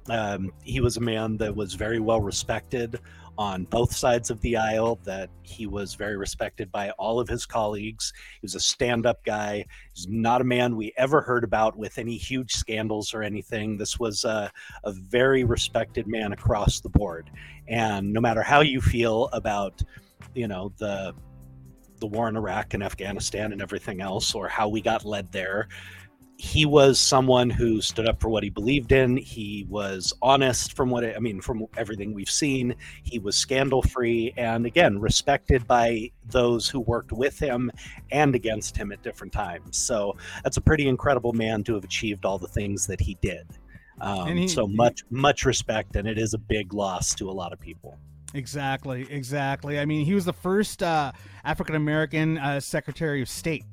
um, he was a man that was very well respected on both sides of the aisle, that he was very respected by all of his colleagues. He was a stand up guy. He's not a man we ever heard about with any huge scandals or anything. This was a, a very respected man across the board. And no matter how you feel about, you know, the the war in Iraq and Afghanistan and everything else, or how we got led there, he was someone who stood up for what he believed in. He was honest from what I, I mean, from everything we've seen. He was scandal free and again, respected by those who worked with him and against him at different times. So that's a pretty incredible man to have achieved all the things that he did. Um, he- so much, much respect, and it is a big loss to a lot of people. Exactly, exactly. I mean, he was the first uh, African American uh, Secretary of State.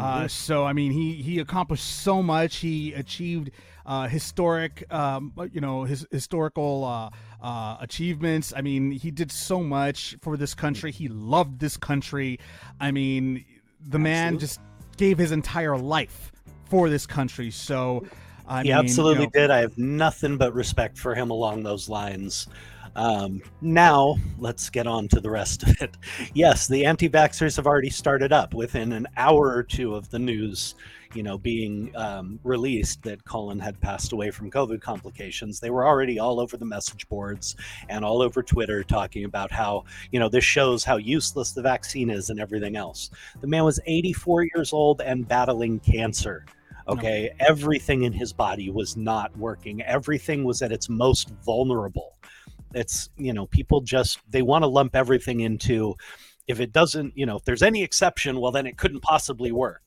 Uh, so I mean, he he accomplished so much. He achieved uh, historic, um, you know, his historical uh, uh, achievements. I mean, he did so much for this country. He loved this country. I mean, the man just gave his entire life for this country. So. I he mean, you absolutely know, did. I have nothing but respect for him along those lines. Um, now, let's get on to the rest of it. Yes, the anti vaxxers have already started up within an hour or two of the news. You know, being um, released that Colin had passed away from COVID complications, they were already all over the message boards and all over Twitter talking about how, you know, this shows how useless the vaccine is and everything else. The man was 84 years old and battling cancer. Okay. Everything in his body was not working. Everything was at its most vulnerable. It's, you know, people just, they want to lump everything into if it doesn't, you know, if there's any exception, well, then it couldn't possibly work.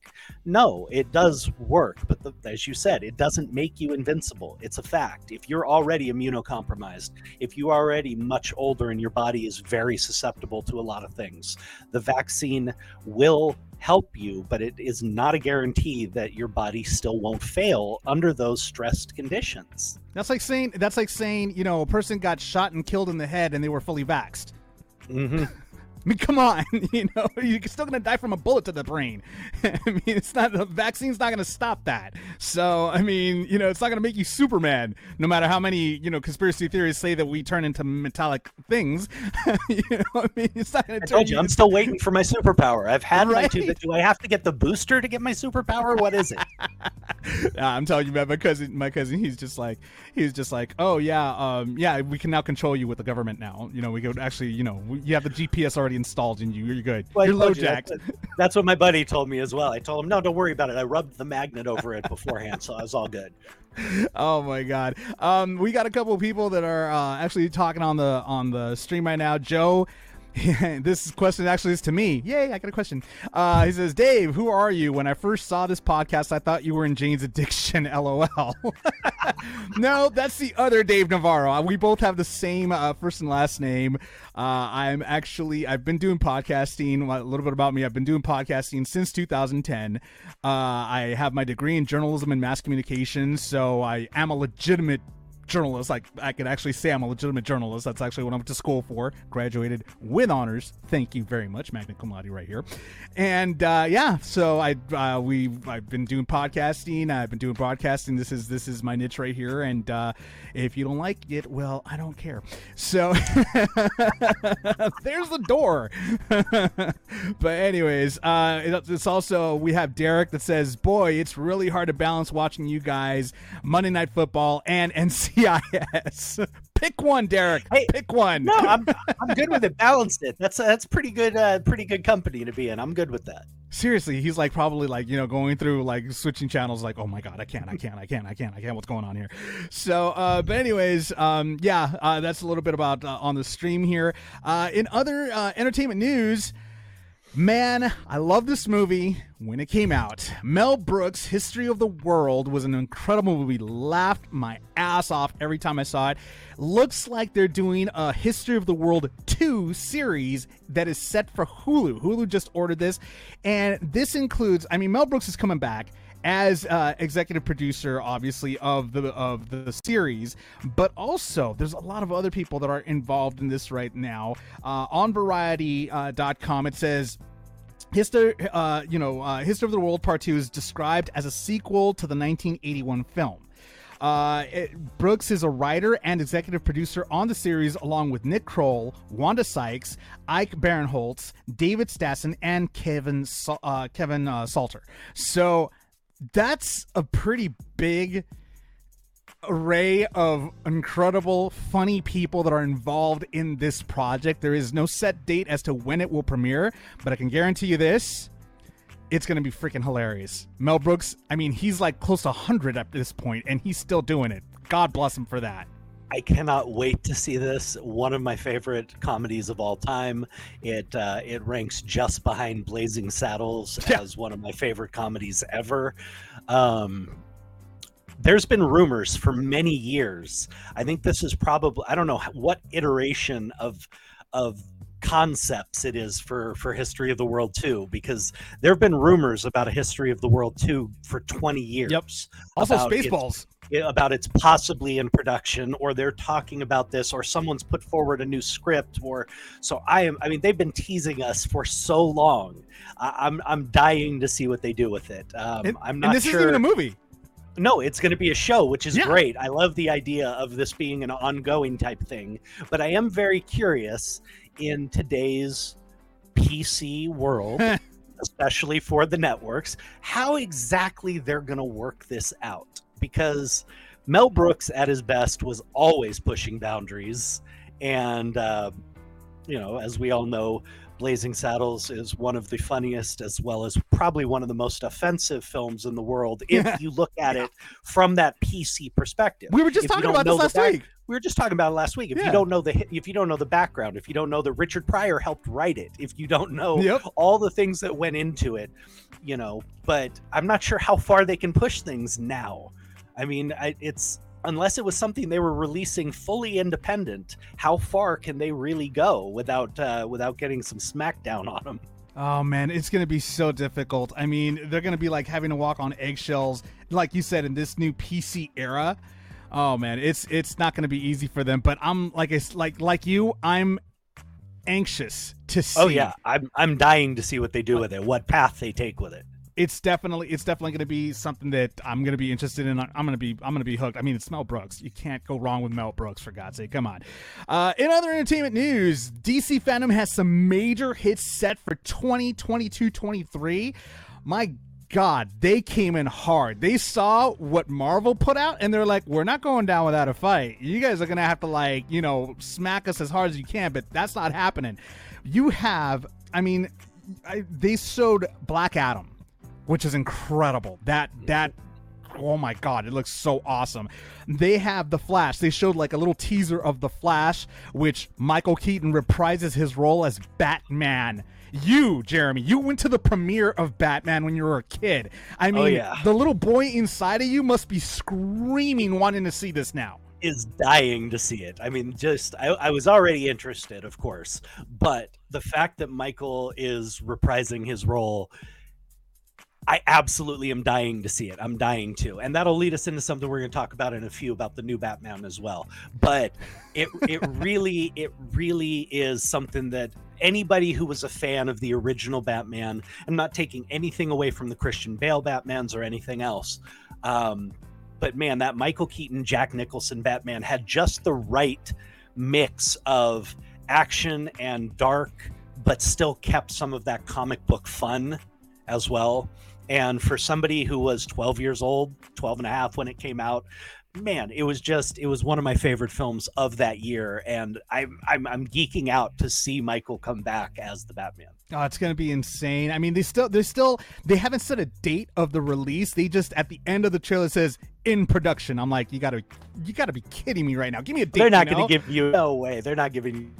No, it does work. But the, as you said, it doesn't make you invincible. It's a fact. If you're already immunocompromised, if you're already much older and your body is very susceptible to a lot of things, the vaccine will help you, but it is not a guarantee that your body still won't fail under those stressed conditions. That's like saying that's like saying you know a person got shot and killed in the head and they were fully vaxxed. hmm I mean, come on, you know, you're still gonna die from a bullet to the brain. I mean, it's not the vaccine's not gonna stop that. So, I mean, you know, it's not gonna make you Superman, no matter how many you know conspiracy theories say that we turn into metallic things. you know, I mean, it's not gonna I turn told you, I'm still waiting for my superpower. I've had my two. Right. Do I have to get the booster to get my superpower? What is it? Yeah, I'm telling you, man. My cousin, my cousin, he's just like, he's just like, oh yeah, um, yeah, we can now control you with the government now. You know, we could actually, you know, you have the GPS already installed in you. You're good. Well, You're low told you. That's, what- that's what my buddy told me as well. I told him, no, don't worry about it. I rubbed the magnet over it beforehand, so I was all good. oh my god. Um, we got a couple of people that are uh, actually talking on the on the stream right now. Joe. this question actually is to me. Yay, I got a question. Uh, he says, Dave, who are you? When I first saw this podcast, I thought you were in Jane's Addiction, lol. no, that's the other Dave Navarro. Uh, We both have the same uh, first and last name. Uh, I'm actually, I've been doing podcasting. A little bit about me. I've been doing podcasting since 2010. Uh, I have my degree in journalism and mass communications, so I am a legitimate journalist. Like I can actually say I'm a legitimate journalist. That's actually what I went to school for. Graduated with honors. Thank you very much, magna cum laude, right here. And uh, yeah, so I uh, we I've been doing podcasting. I've been doing broadcasting. This is this is my niche right here. And uh, if you don't like it, well, I don't care. So there's the door. but anyways, uh, it- it's also we have Derek that says, "Boy, it's really hard to balance watching you guys Monday Night Football and NCIS. Pick one, Derek. Hey, Pick one. No, I'm I'm good with it. Balanced it. That's that's pretty good. Uh, pretty good company to be in. I'm good with that. Seriously, he's like probably like you know going through like switching channels. Like, oh my god, I can't, I can't, I can't, I can't, I can't. What's going on here? So, uh, but anyways, um, yeah, uh, that's a little bit about uh, on the stream here. Uh, in other uh, entertainment news. Man, I love this movie when it came out. Mel Brooks' History of the World was an incredible movie. Laughed my ass off every time I saw it. Looks like they're doing a History of the World 2 series that is set for Hulu. Hulu just ordered this. And this includes, I mean, Mel Brooks is coming back as uh, executive producer, obviously of the of the series, but also there's a lot of other people that are involved in this right now. Uh, on Variety.com, it says. History, uh, you know, uh, History of the World Part Two is described as a sequel to the 1981 film. Uh, it- Brooks is a writer and executive producer on the series, along with Nick Kroll, Wanda Sykes, Ike Barinholtz, David Stassen, and Kevin uh, Kevin uh, Salter. So that's a pretty big array of incredible, funny people that are involved in this project. There is no set date as to when it will premiere, but I can guarantee you this. It's going to be freaking hilarious. Mel Brooks, I mean, he's like close to 100 at this point, and he's still doing it. God bless him for that. I cannot wait to see this. One of my favorite comedies of all time. It uh, it ranks just behind Blazing Saddles Yeah. as one of my favorite comedies ever. Um, there's been rumors for many years. I think this is probably I don't know what iteration of of concepts it is for for history of the world 2 because there have been rumors about a history of the world 2 for 20 years Yep. Also, about its- about it's possibly in production or they're talking about this or someone's put forward a new script or so i am i mean they've been teasing us for so long I, i'm i'm dying to see what they do with it um, And, i'm and this sure isn't even a movie. no, it's going to be a show, which is Yeah. great. I love the idea of this being an ongoing type thing, but I am very curious in today's PC world, especially for the networks, how exactly they're going to work this out. Because Mel Brooks, at his best, was always pushing boundaries. And, uh, you know, as we all know, Blazing Saddles is one of the funniest as well as probably one of the most offensive films in the world if you look at it from that PC perspective. We were just If talking about this last back- week. We were just talking about it last week. If Yeah. you don't know the if you don't know the background, if you don't know that Richard Pryor helped write it, if you don't know Yep. all the things that went into it, you know, but I'm not sure how far they can push things now. I mean, I, it's unless it was something they were releasing fully independent. How far can they really go without uh, without getting some smackdown on them? Oh man, it's gonna be so difficult. I mean, they're gonna be like having to walk on eggshells, like you said, in this new PC era. Oh man, it's it's not gonna be easy for them. But I'm like it's like like you, I'm anxious to see. Oh yeah, I'm I'm dying to see what they do with it, what path they take with it. it's definitely it's definitely going to be something that I'm going to be interested in. I'm going to be I'm going to be hooked. I mean, it's Mel Brooks. You can't go wrong with Mel Brooks for God's sake. Come on. Uh, in other entertainment news, DC fandom has some major hits set for 2022-23. My God, they came in hard. They saw what Marvel put out, and they're like, "We're not going down without a fight. You guys are gonna have to like, you know, smack us as hard as you can." But that's not happening. You have, I mean, I, they showed Black Adam which is incredible. That that oh my god, it looks so awesome. They have the Flash. They showed like a little teaser of the Flash, which Michael Keaton reprises his role as Batman. You, Jeremy, you went to the premiere of Batman when you were a kid. I oh, mean, yeah. the little boy inside of you must be screaming, wanting to see this now. is dying to see it. I mean, just I, I was already interested, of course, but the fact that Michael is reprising his role, I absolutely am dying to see it. I'm dying to, and that'll lead us into something we're going to talk about in a few about the new Batman as well. But it it really it really is something that anybody who was a fan of the original Batman, I'm not taking anything away from the Christian Bale Batmans or anything else. Um, but man, that Michael Keaton, Jack Nicholson Batman had just the right mix of action and dark, but still kept some of that comic book fun as well. And for somebody who was 12 years old, 12 and a half when it came out, man, it was just, it was one of my favorite films of that year. And I'm, I'm, I'm geeking out to see Michael come back as the Batman. Oh, it's gonna be insane. I mean, they still, they still, they haven't set a date of the release. They just at the end of the trailer says in production. I'm like, you gotta, you gotta be kidding me right now. Give me a date. They're not you know? going to give you, no way. They're not giving you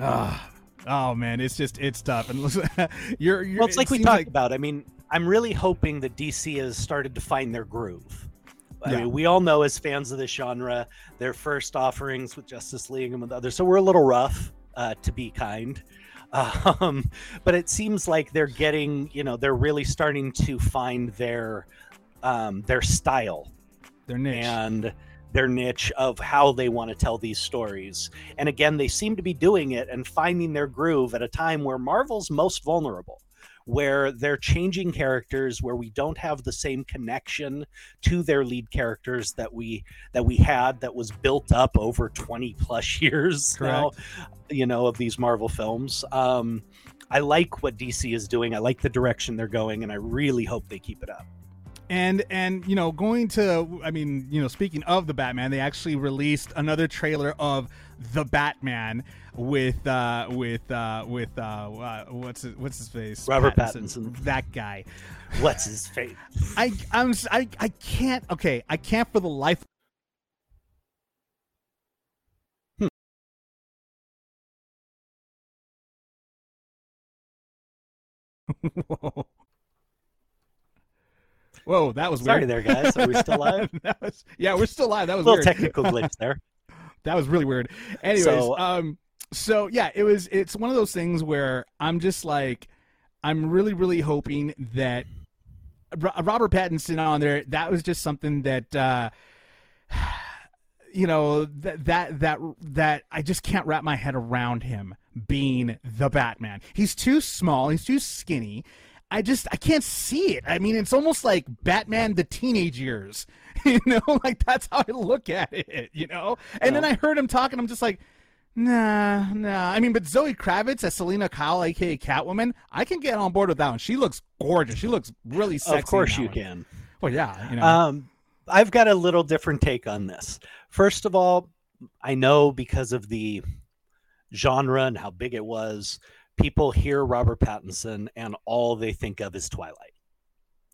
Ah, oh man, it's just it's tough. And listen, you're, you're well, it's it like we seems talked about. I mean, I'm really hoping that DC has started to find their groove. I Yeah. mean, we all know as fans of this genre, their first offerings with Justice League and with others, so we're a little rough, uh, to be kind. Um, but it seems like they're getting, you know, they're really starting to find their um, their style their niche. and their niche of how they want to tell these stories. And again, they seem to be doing it and finding their groove at a time where Marvel's most vulnerable, where they're changing characters, where we don't have the same connection to their lead characters that we that we had that was built up over 20 plus years now, you know, of these Marvel films. Um, I like what DC is doing. I like the direction they're going, and I really hope they keep it up. and and you know going to i mean you know speaking of the batman they actually released another trailer of the batman with uh with uh with uh, uh what's his, what's his face Robert Pattinson. that guy What's his face? i i'm I, I can't okay i can't for the life Whoa, Whoa, that was Sorry weird. there, guys. Are we still live? that was, yeah, we're still live. That was A little weird. technical glitch there. that was really weird. Anyways, So- um, so yeah, it was. It's one of those things where I'm just like, I'm really, really hoping that Robert Pattinson on there. That was just something that. uh you know that that that that I just can't wrap my head around him being the Batman. He's too small. He's too skinny. I just I can't see it. I mean, it's almost like Batman the teenage years. You know, like that's how I look at it. You know, and then I heard him talking. I'm just like, nah, nah. I mean, but Zoe Kravitz as Selina Kyle, aka Catwoman, I can get on board with that one. She looks gorgeous. She looks really sexy. of course you one. can. Well, yeah, you know. Um, I've got a little different take on this. First of all, I know because of the genre and how big it was, people hear Robert Pattinson and all they think of is Twilight.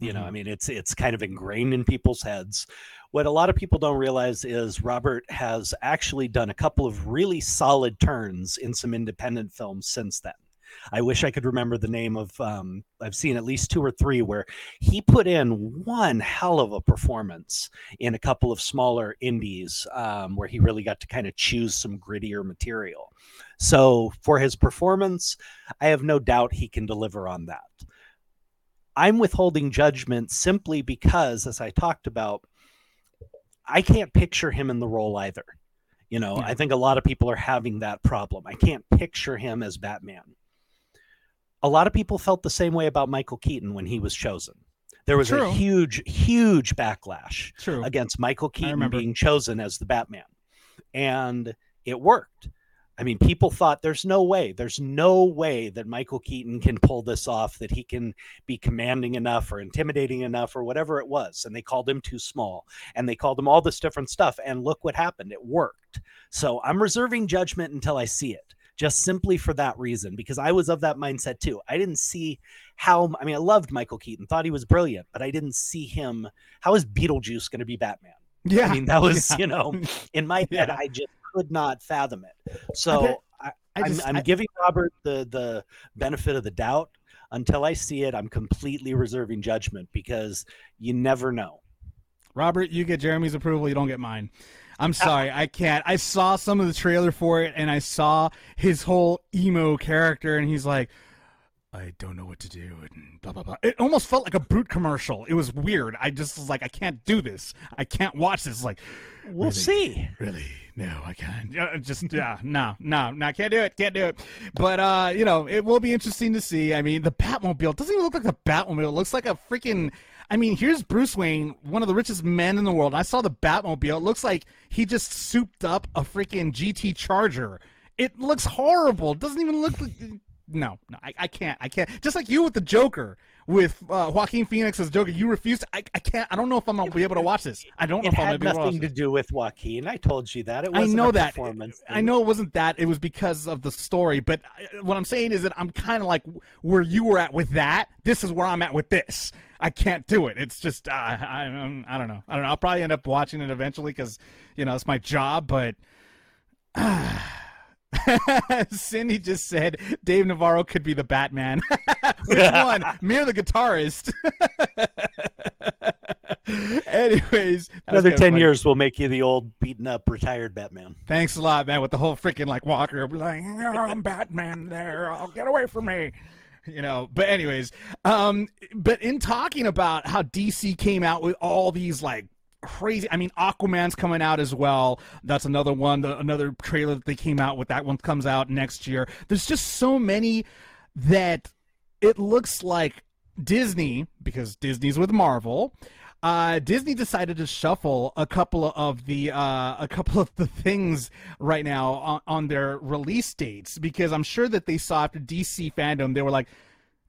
You know, Mhm. I mean, it's it's kind of ingrained in people's heads. What a lot of people don't realize is Robert has actually done a couple of really solid turns in some independent films since then. I wish I could remember the name of. Um, I've seen at least two or three where he put in one hell of a performance in a couple of smaller indies um, where he really got to kind of choose some grittier material. So for his performance, I have no doubt he can deliver on that. I'm withholding judgment simply because, as I talked about, I can't picture him in the role either. You know, Yeah. I think a lot of people are having that problem. I can't picture him as Batman. A lot of people felt the same way about Michael Keaton when he was chosen. There was True. a huge, huge backlash True. against Michael Keaton being chosen as the Batman. And it worked. I mean, people thought there's no way, there's no way that Michael Keaton can pull this off, that he can be commanding enough or intimidating enough or whatever it was. And they called him too small and they called him all this different stuff. And look what happened. It worked. So I'm reserving judgment until I see it, just simply for that reason, because I was of that mindset too. I didn't see how, I mean, I loved Michael Keaton, thought he was brilliant, but I didn't see him. How is Beetlejuice going to be Batman? yeah. I mean, that was, Yeah. you know, in my head, Yeah. I just could not fathom it. So I, I I'm, just- I'm I- giving Robert the the benefit of the doubt. Until I see it, I'm completely reserving judgment because you never know. Robert, you get Jeremy's approval, you don't get mine. I'm sorry, I can't. I saw some of the trailer for it and I saw his whole emo character and he's like, I don't know what to do and blah blah blah. It almost felt like a boot commercial. It was weird. I just was like, I can't do this. I can't watch this. Like, We'll Really? see. really? No, I can't. Just yeah, no, no, no, can't do it. Can't do it. But uh, you know, it will be interesting to see. I mean, the Batmobile doesn't even look like the Batmobile. It looks like a freaking. I mean, here's Bruce Wayne, one of the richest men in the world. I saw the Batmobile. It looks like he just souped up a freaking GT Charger. It looks horrible. It doesn't even look like. No, no, I, I can't. I can't. Just like you with the Joker, with uh, Joaquin Phoenix as Joker, you refuse. I, I can't. I don't know if I'm gonna be able to watch this. I don't know It if I'm gonna be able to watch nothing to do with Joaquin. I told you that. It I wasn't know that. performance. I know it wasn't that. It was because of the story. But I- what I'm saying is that I'm kind of like where you were at with that. This is where I'm at with this. I can't do it. It's just uh, I, I I don't know. I don't know. I'll probably end up watching it eventually because you know it's my job. But Cindy just said Dave Navarro could be the Batman. Which one? Mir the guitarist. Anyways, Another 10 funny. years will make you the old beaten up retired Batman. Thanks a lot, man. With the whole freaking like Walker, like "Oh, I'm Batman. There, I'll get away from me. You know. But anyways, um, but in talking about how DC came out with all these like crazy. I mean, Aquaman's coming out as well. That's another one. The, another trailer that they came out with. That one comes out next year. There's just so many that it looks like Disney because Disney's with Marvel. Uh, Disney decided to shuffle a couple of the uh, a couple of the things right now on, on their release dates because I'm sure that they saw after DC fandom they were like,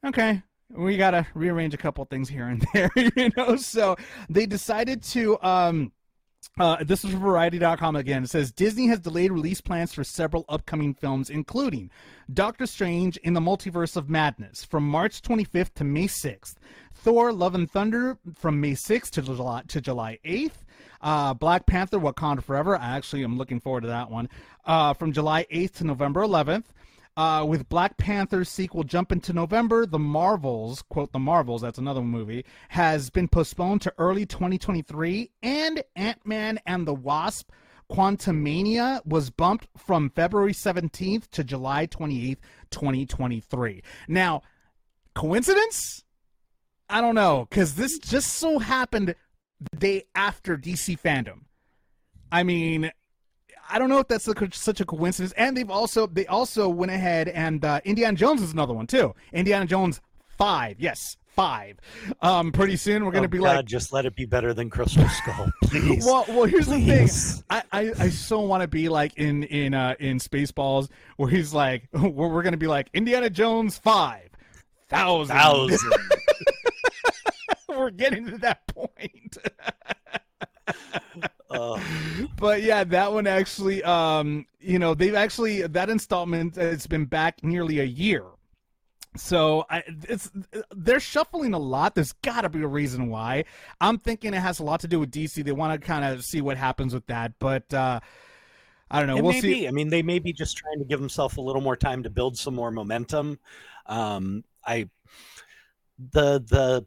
okay, we gotta rearrange a couple things here and there, you know. So they decided to um, uh, this is from Variety.com again. It says Disney has delayed release plans for several upcoming films, including Doctor Strange in the Multiverse of Madness from March 25th to May 6th, Thor: Love and Thunder from May 6th to July to July 8th, uh, Black Panther: Wakanda Forever. I actually am looking forward to that one uh, from July 8th to November 11th. Uh, with Black Panther's sequel jumping to November, The Marvels, quote, The Marvels, that's another movie, has been postponed to early 2023, and Ant Man and the Wasp, Quantumania, was bumped from February 17th to July 28th, 2023. Now, coincidence? I don't know, because this just so happened the day after DC fandom. I mean, I don't know if that's a, such a coincidence. And they've also they also went ahead and uh, Indiana Jones is another one too. Indiana Jones five, yes, five. Um, pretty soon we're gonna Oh, be God, like. just let it be better than Crystal Skull, please. Well, well, here's the thing. I, I, I so want to be like in in uh in Spaceballs where he's like, where we're gonna be like Indiana Jones five thousand. Thousand. we're getting to that point. But yeah, that one actually, um, you know, they've actually that installment has been back nearly a year. So I, it's they're shuffling a lot. There's got to be a reason why. I'm thinking it has a lot to do with DC. They want to kind of see what happens with that, but uh, I don't know. it we'll see. be. I mean, they may be just trying to give themselves a little more time to build some more momentum. Um, I the the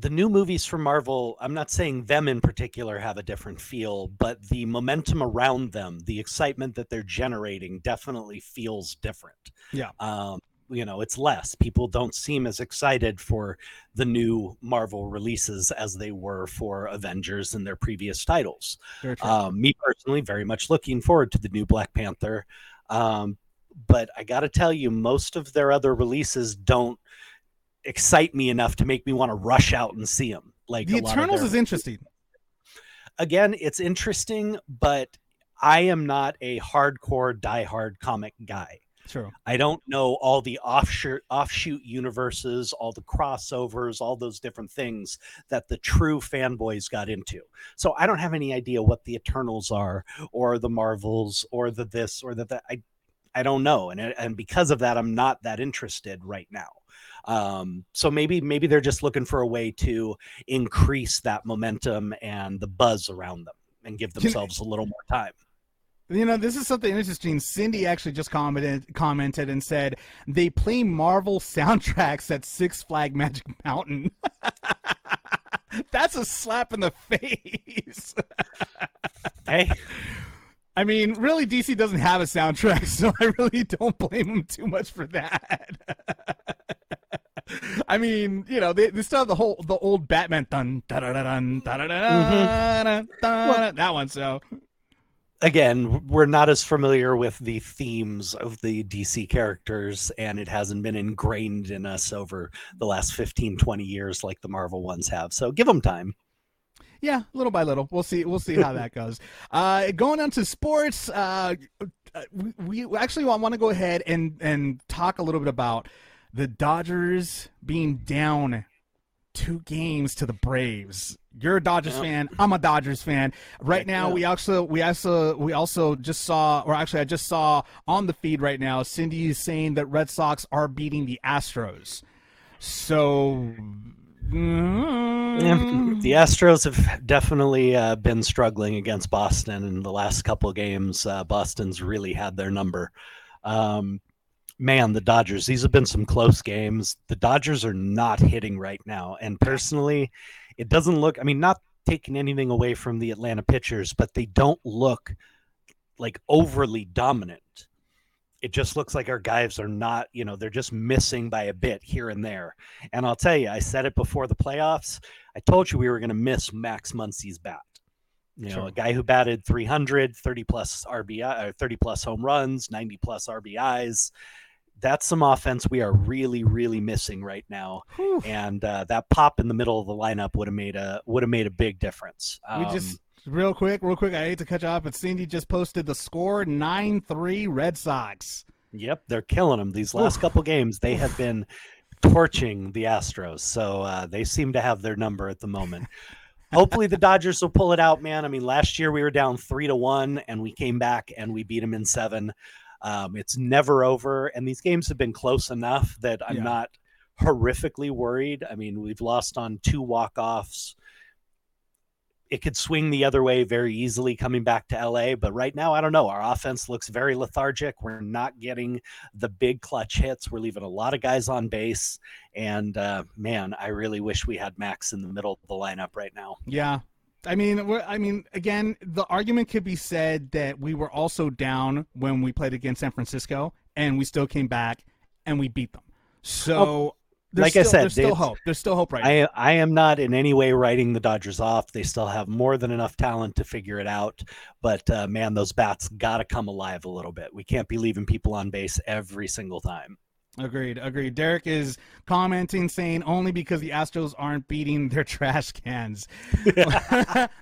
the new movies from Marvel, I'm not saying them in particular have a different feel, but the momentum around them, the excitement that they're generating definitely feels different. Yeah. Um, you know, it's less. People don't seem as excited for the new Marvel releases as they were for Avengers and their previous titles. Um, me personally, very much looking forward to the new Black Panther. Um, but I got to tell you, most of their other releases don't excite me enough to make me want to rush out and see them. Like the a lot of Eternals their- is interesting. again, it's interesting, but I am not a hardcore diehard comic guy. True. I don't know all the offshoot offshoot universes, all the crossovers, all those different things that the true fanboys got into. So I don't have any idea what the Eternals are, or the Marvels, or the this, or the that. I I don't know, and and because of that, I'm not that interested right now. Um, so maybe maybe they're just looking for a way to increase that momentum and the buzz around them, and give themselves a little more time. You know, this is something interesting. Cindy actually just commented commented and said they play Marvel soundtracks at Six Flag Magic Mountain. That's a slap in the face. Hey, I mean, really, DC doesn't have a soundtrack, so I really don't blame them too much for that. I mean, you know, they, they still have the whole the old Batman dun da da da dun da da da da that one. So again, we're not as familiar with the themes of the DC characters, and it hasn't been ingrained in us over the last 15, 20 years like the Marvel ones have. So give them time. Yeah, little by little, we'll see. We'll see how that goes. Uh, going on to sports, uh, uh we, we actually want to go ahead and and talk a little bit about the Dodgers being down two games to the Braves. You're a Dodgers Yeah. fan. I'm a Dodgers fan. Right now, yeah. we also we also we also just saw, or actually, I just saw on the feed right now. Cindy is saying that Red Sox are beating the Astros. So. mm, The Astros have definitely uh, been struggling against Boston in the last couple of games. Uh, Boston's really had their number. Um, man, the Dodgers, these have been some close games. The Dodgers are not hitting right now. And personally, it doesn't look, I mean, not taking anything away from the Atlanta pitchers, but they don't look like overly dominant. It just looks like our guys are not, you know, they're just missing by a bit here and there. And I'll tell you, I said it before the playoffs. I told you we were going to miss Max Muncy's bat. You know, Sure. a guy who batted 300, 30 plus RBI, or 30 plus home runs, 90 plus RBIs. That's some offense we are really, really missing right now. Whew. And uh, that pop in the middle of the lineup would have made a would have made a big difference. We Um, just real quick, real quick. I hate to cut you off, but Cindy just posted the score: nine three Red Sox. Yep, they're killing them. These last couple games, they have been torching the Astros. So uh, they seem to have their number at the moment. Hopefully, the Dodgers will pull it out, man. I mean, last year we were down three to one, and we came back and we beat them in seven. Um, it's never over, and these games have been close enough that I'm Yeah. not horrifically worried. I mean, we've lost on two walk offs. it could swing the other way very easily coming back to LA. But right now, I don't know. Our offense looks very lethargic. We're not getting the big clutch hits. We're leaving a lot of guys on base. And uh, man, I really wish we had Max in the middle of the lineup right now. Yeah. I mean, I mean, again, the argument could be said that we were also down when we played against San Francisco, and we still came back and we beat them. So, there's like I said, there's still hope. There's still hope right now. I I am not in any way writing the Dodgers off. They still have more than enough talent to figure it out. But uh, man, those bats got to come alive a little bit. We can't be leaving people on base every single time. Agreed. Agreed. Derek is commenting saying only because the Astros aren't beating their trash cans.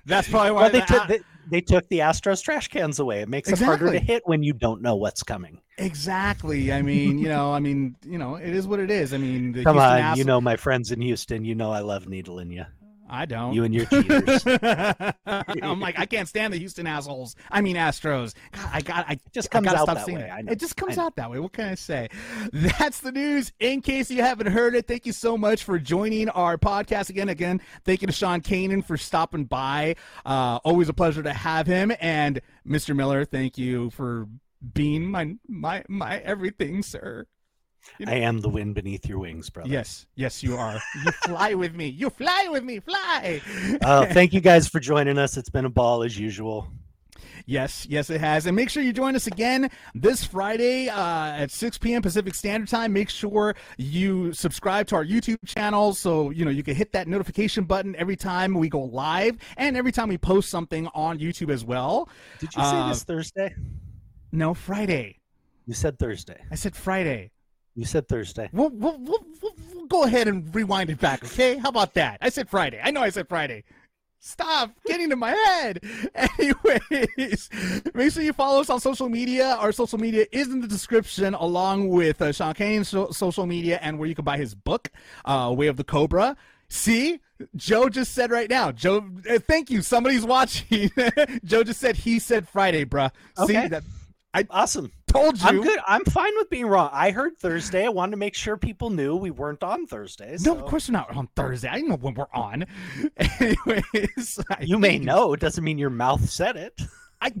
That's probably why Well, they, the took they, they took the Astros trash cans away. It makes it harder to hit when you don't know what's coming. Exactly. I mean, you know, I mean, you know, it is what it is. I mean, the Come Houston on, Astros, you know my friends in Houston. You know I love needling you. I don't. You and your cheaters. I'm like, I can't stand the Houston assholes. I mean, Astros. God, I got. I just I comes gotta out that way. I. It just comes I out that way. What can I say? That's the news. In case you haven't heard it, thank you so much for joining our podcast again. Again, thank you to Sean Kanan for stopping by. Uh, always a pleasure to have him. And Mr. Miller, thank you for being my my my everything, sir. I am the wind beneath your wings, brother. Yes, yes, you are. You fly with me. You fly with me. Fly. Uh, thank you guys for joining us. It's been a ball as usual. Yes, yes, it has. And make sure you join us again this Friday uh, at 6 p.m. Pacific Standard Time. Make sure you subscribe to our YouTube channel so you know you can hit that notification button every time we go live and every time we post something on YouTube as well. Did you say Uh, this Thursday? No, Friday. You said Thursday. I said Friday. You said Thursday. We'll, we'll, we'll, we'll, go ahead and rewind it back, okay? How about that? I said Friday. I know I said Friday. Stop getting in my head. Anyways, make sure you follow us on social media. Our social media is in the description, along with uh, Sean Kanan's so- social media and where you can buy his book, uh, Way of the Cobra. See, Joe just said right now. Joe, uh, thank you. Somebody's watching. Joe just said he said Friday, bruh. See Okay. that? Awesome. Told you. I'm good. I'm fine with being wrong. I heard Thursday. I wanted to make sure people knew we weren't on Thursday. No, so- of course we're not on Thursday. I know when we're on. Anyways, I You may know. It doesn't mean your mouth said it. I,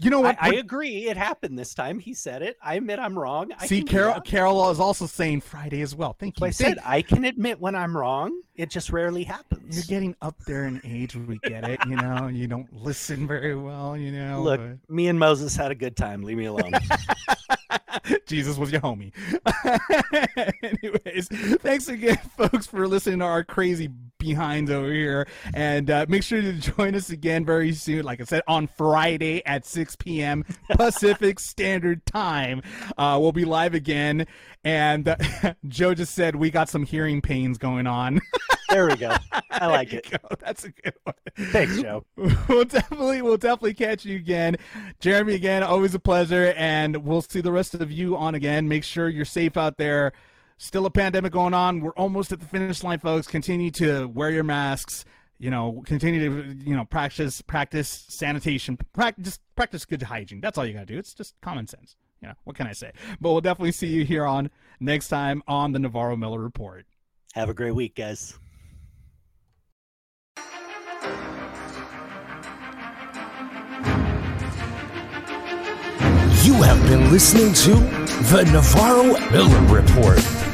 you know what? I We're- agree. It happened this time. He said it. I admit I'm wrong. I See, Carol. Carol is also saying Friday as well. Thank you. I said I can admit when I'm wrong. It just rarely happens. you're getting up there in age. We get it. You know, you don't listen very well. You know. Look, but- me and Moses had a good time. Leave me alone. Jesus was your homie. Anyways, thanks again, folks, for listening to our crazy behinds over here. And uh, make sure to join us again very soon. Like I said, on Friday at 6 p.m. Pacific Standard Time. Uh, we'll be live again. And uh, Joe just said we got some hearing pains going on. There we go. I like it. go. That's a good one. Thanks, Joe. we'll definitely we'll definitely catch you again jeremy again always a pleasure and we'll see the rest of you on again make sure you're safe out there still a pandemic going on we're almost at the finish line folks continue to wear your masks you know continue to you know practice practice sanitation practice just practice good hygiene that's all you gotta do it's just common sense you know what can i say but we'll definitely see you here on next time on the navarro miller report Have a great week, guys. You have been listening to the Navarro Miller Report.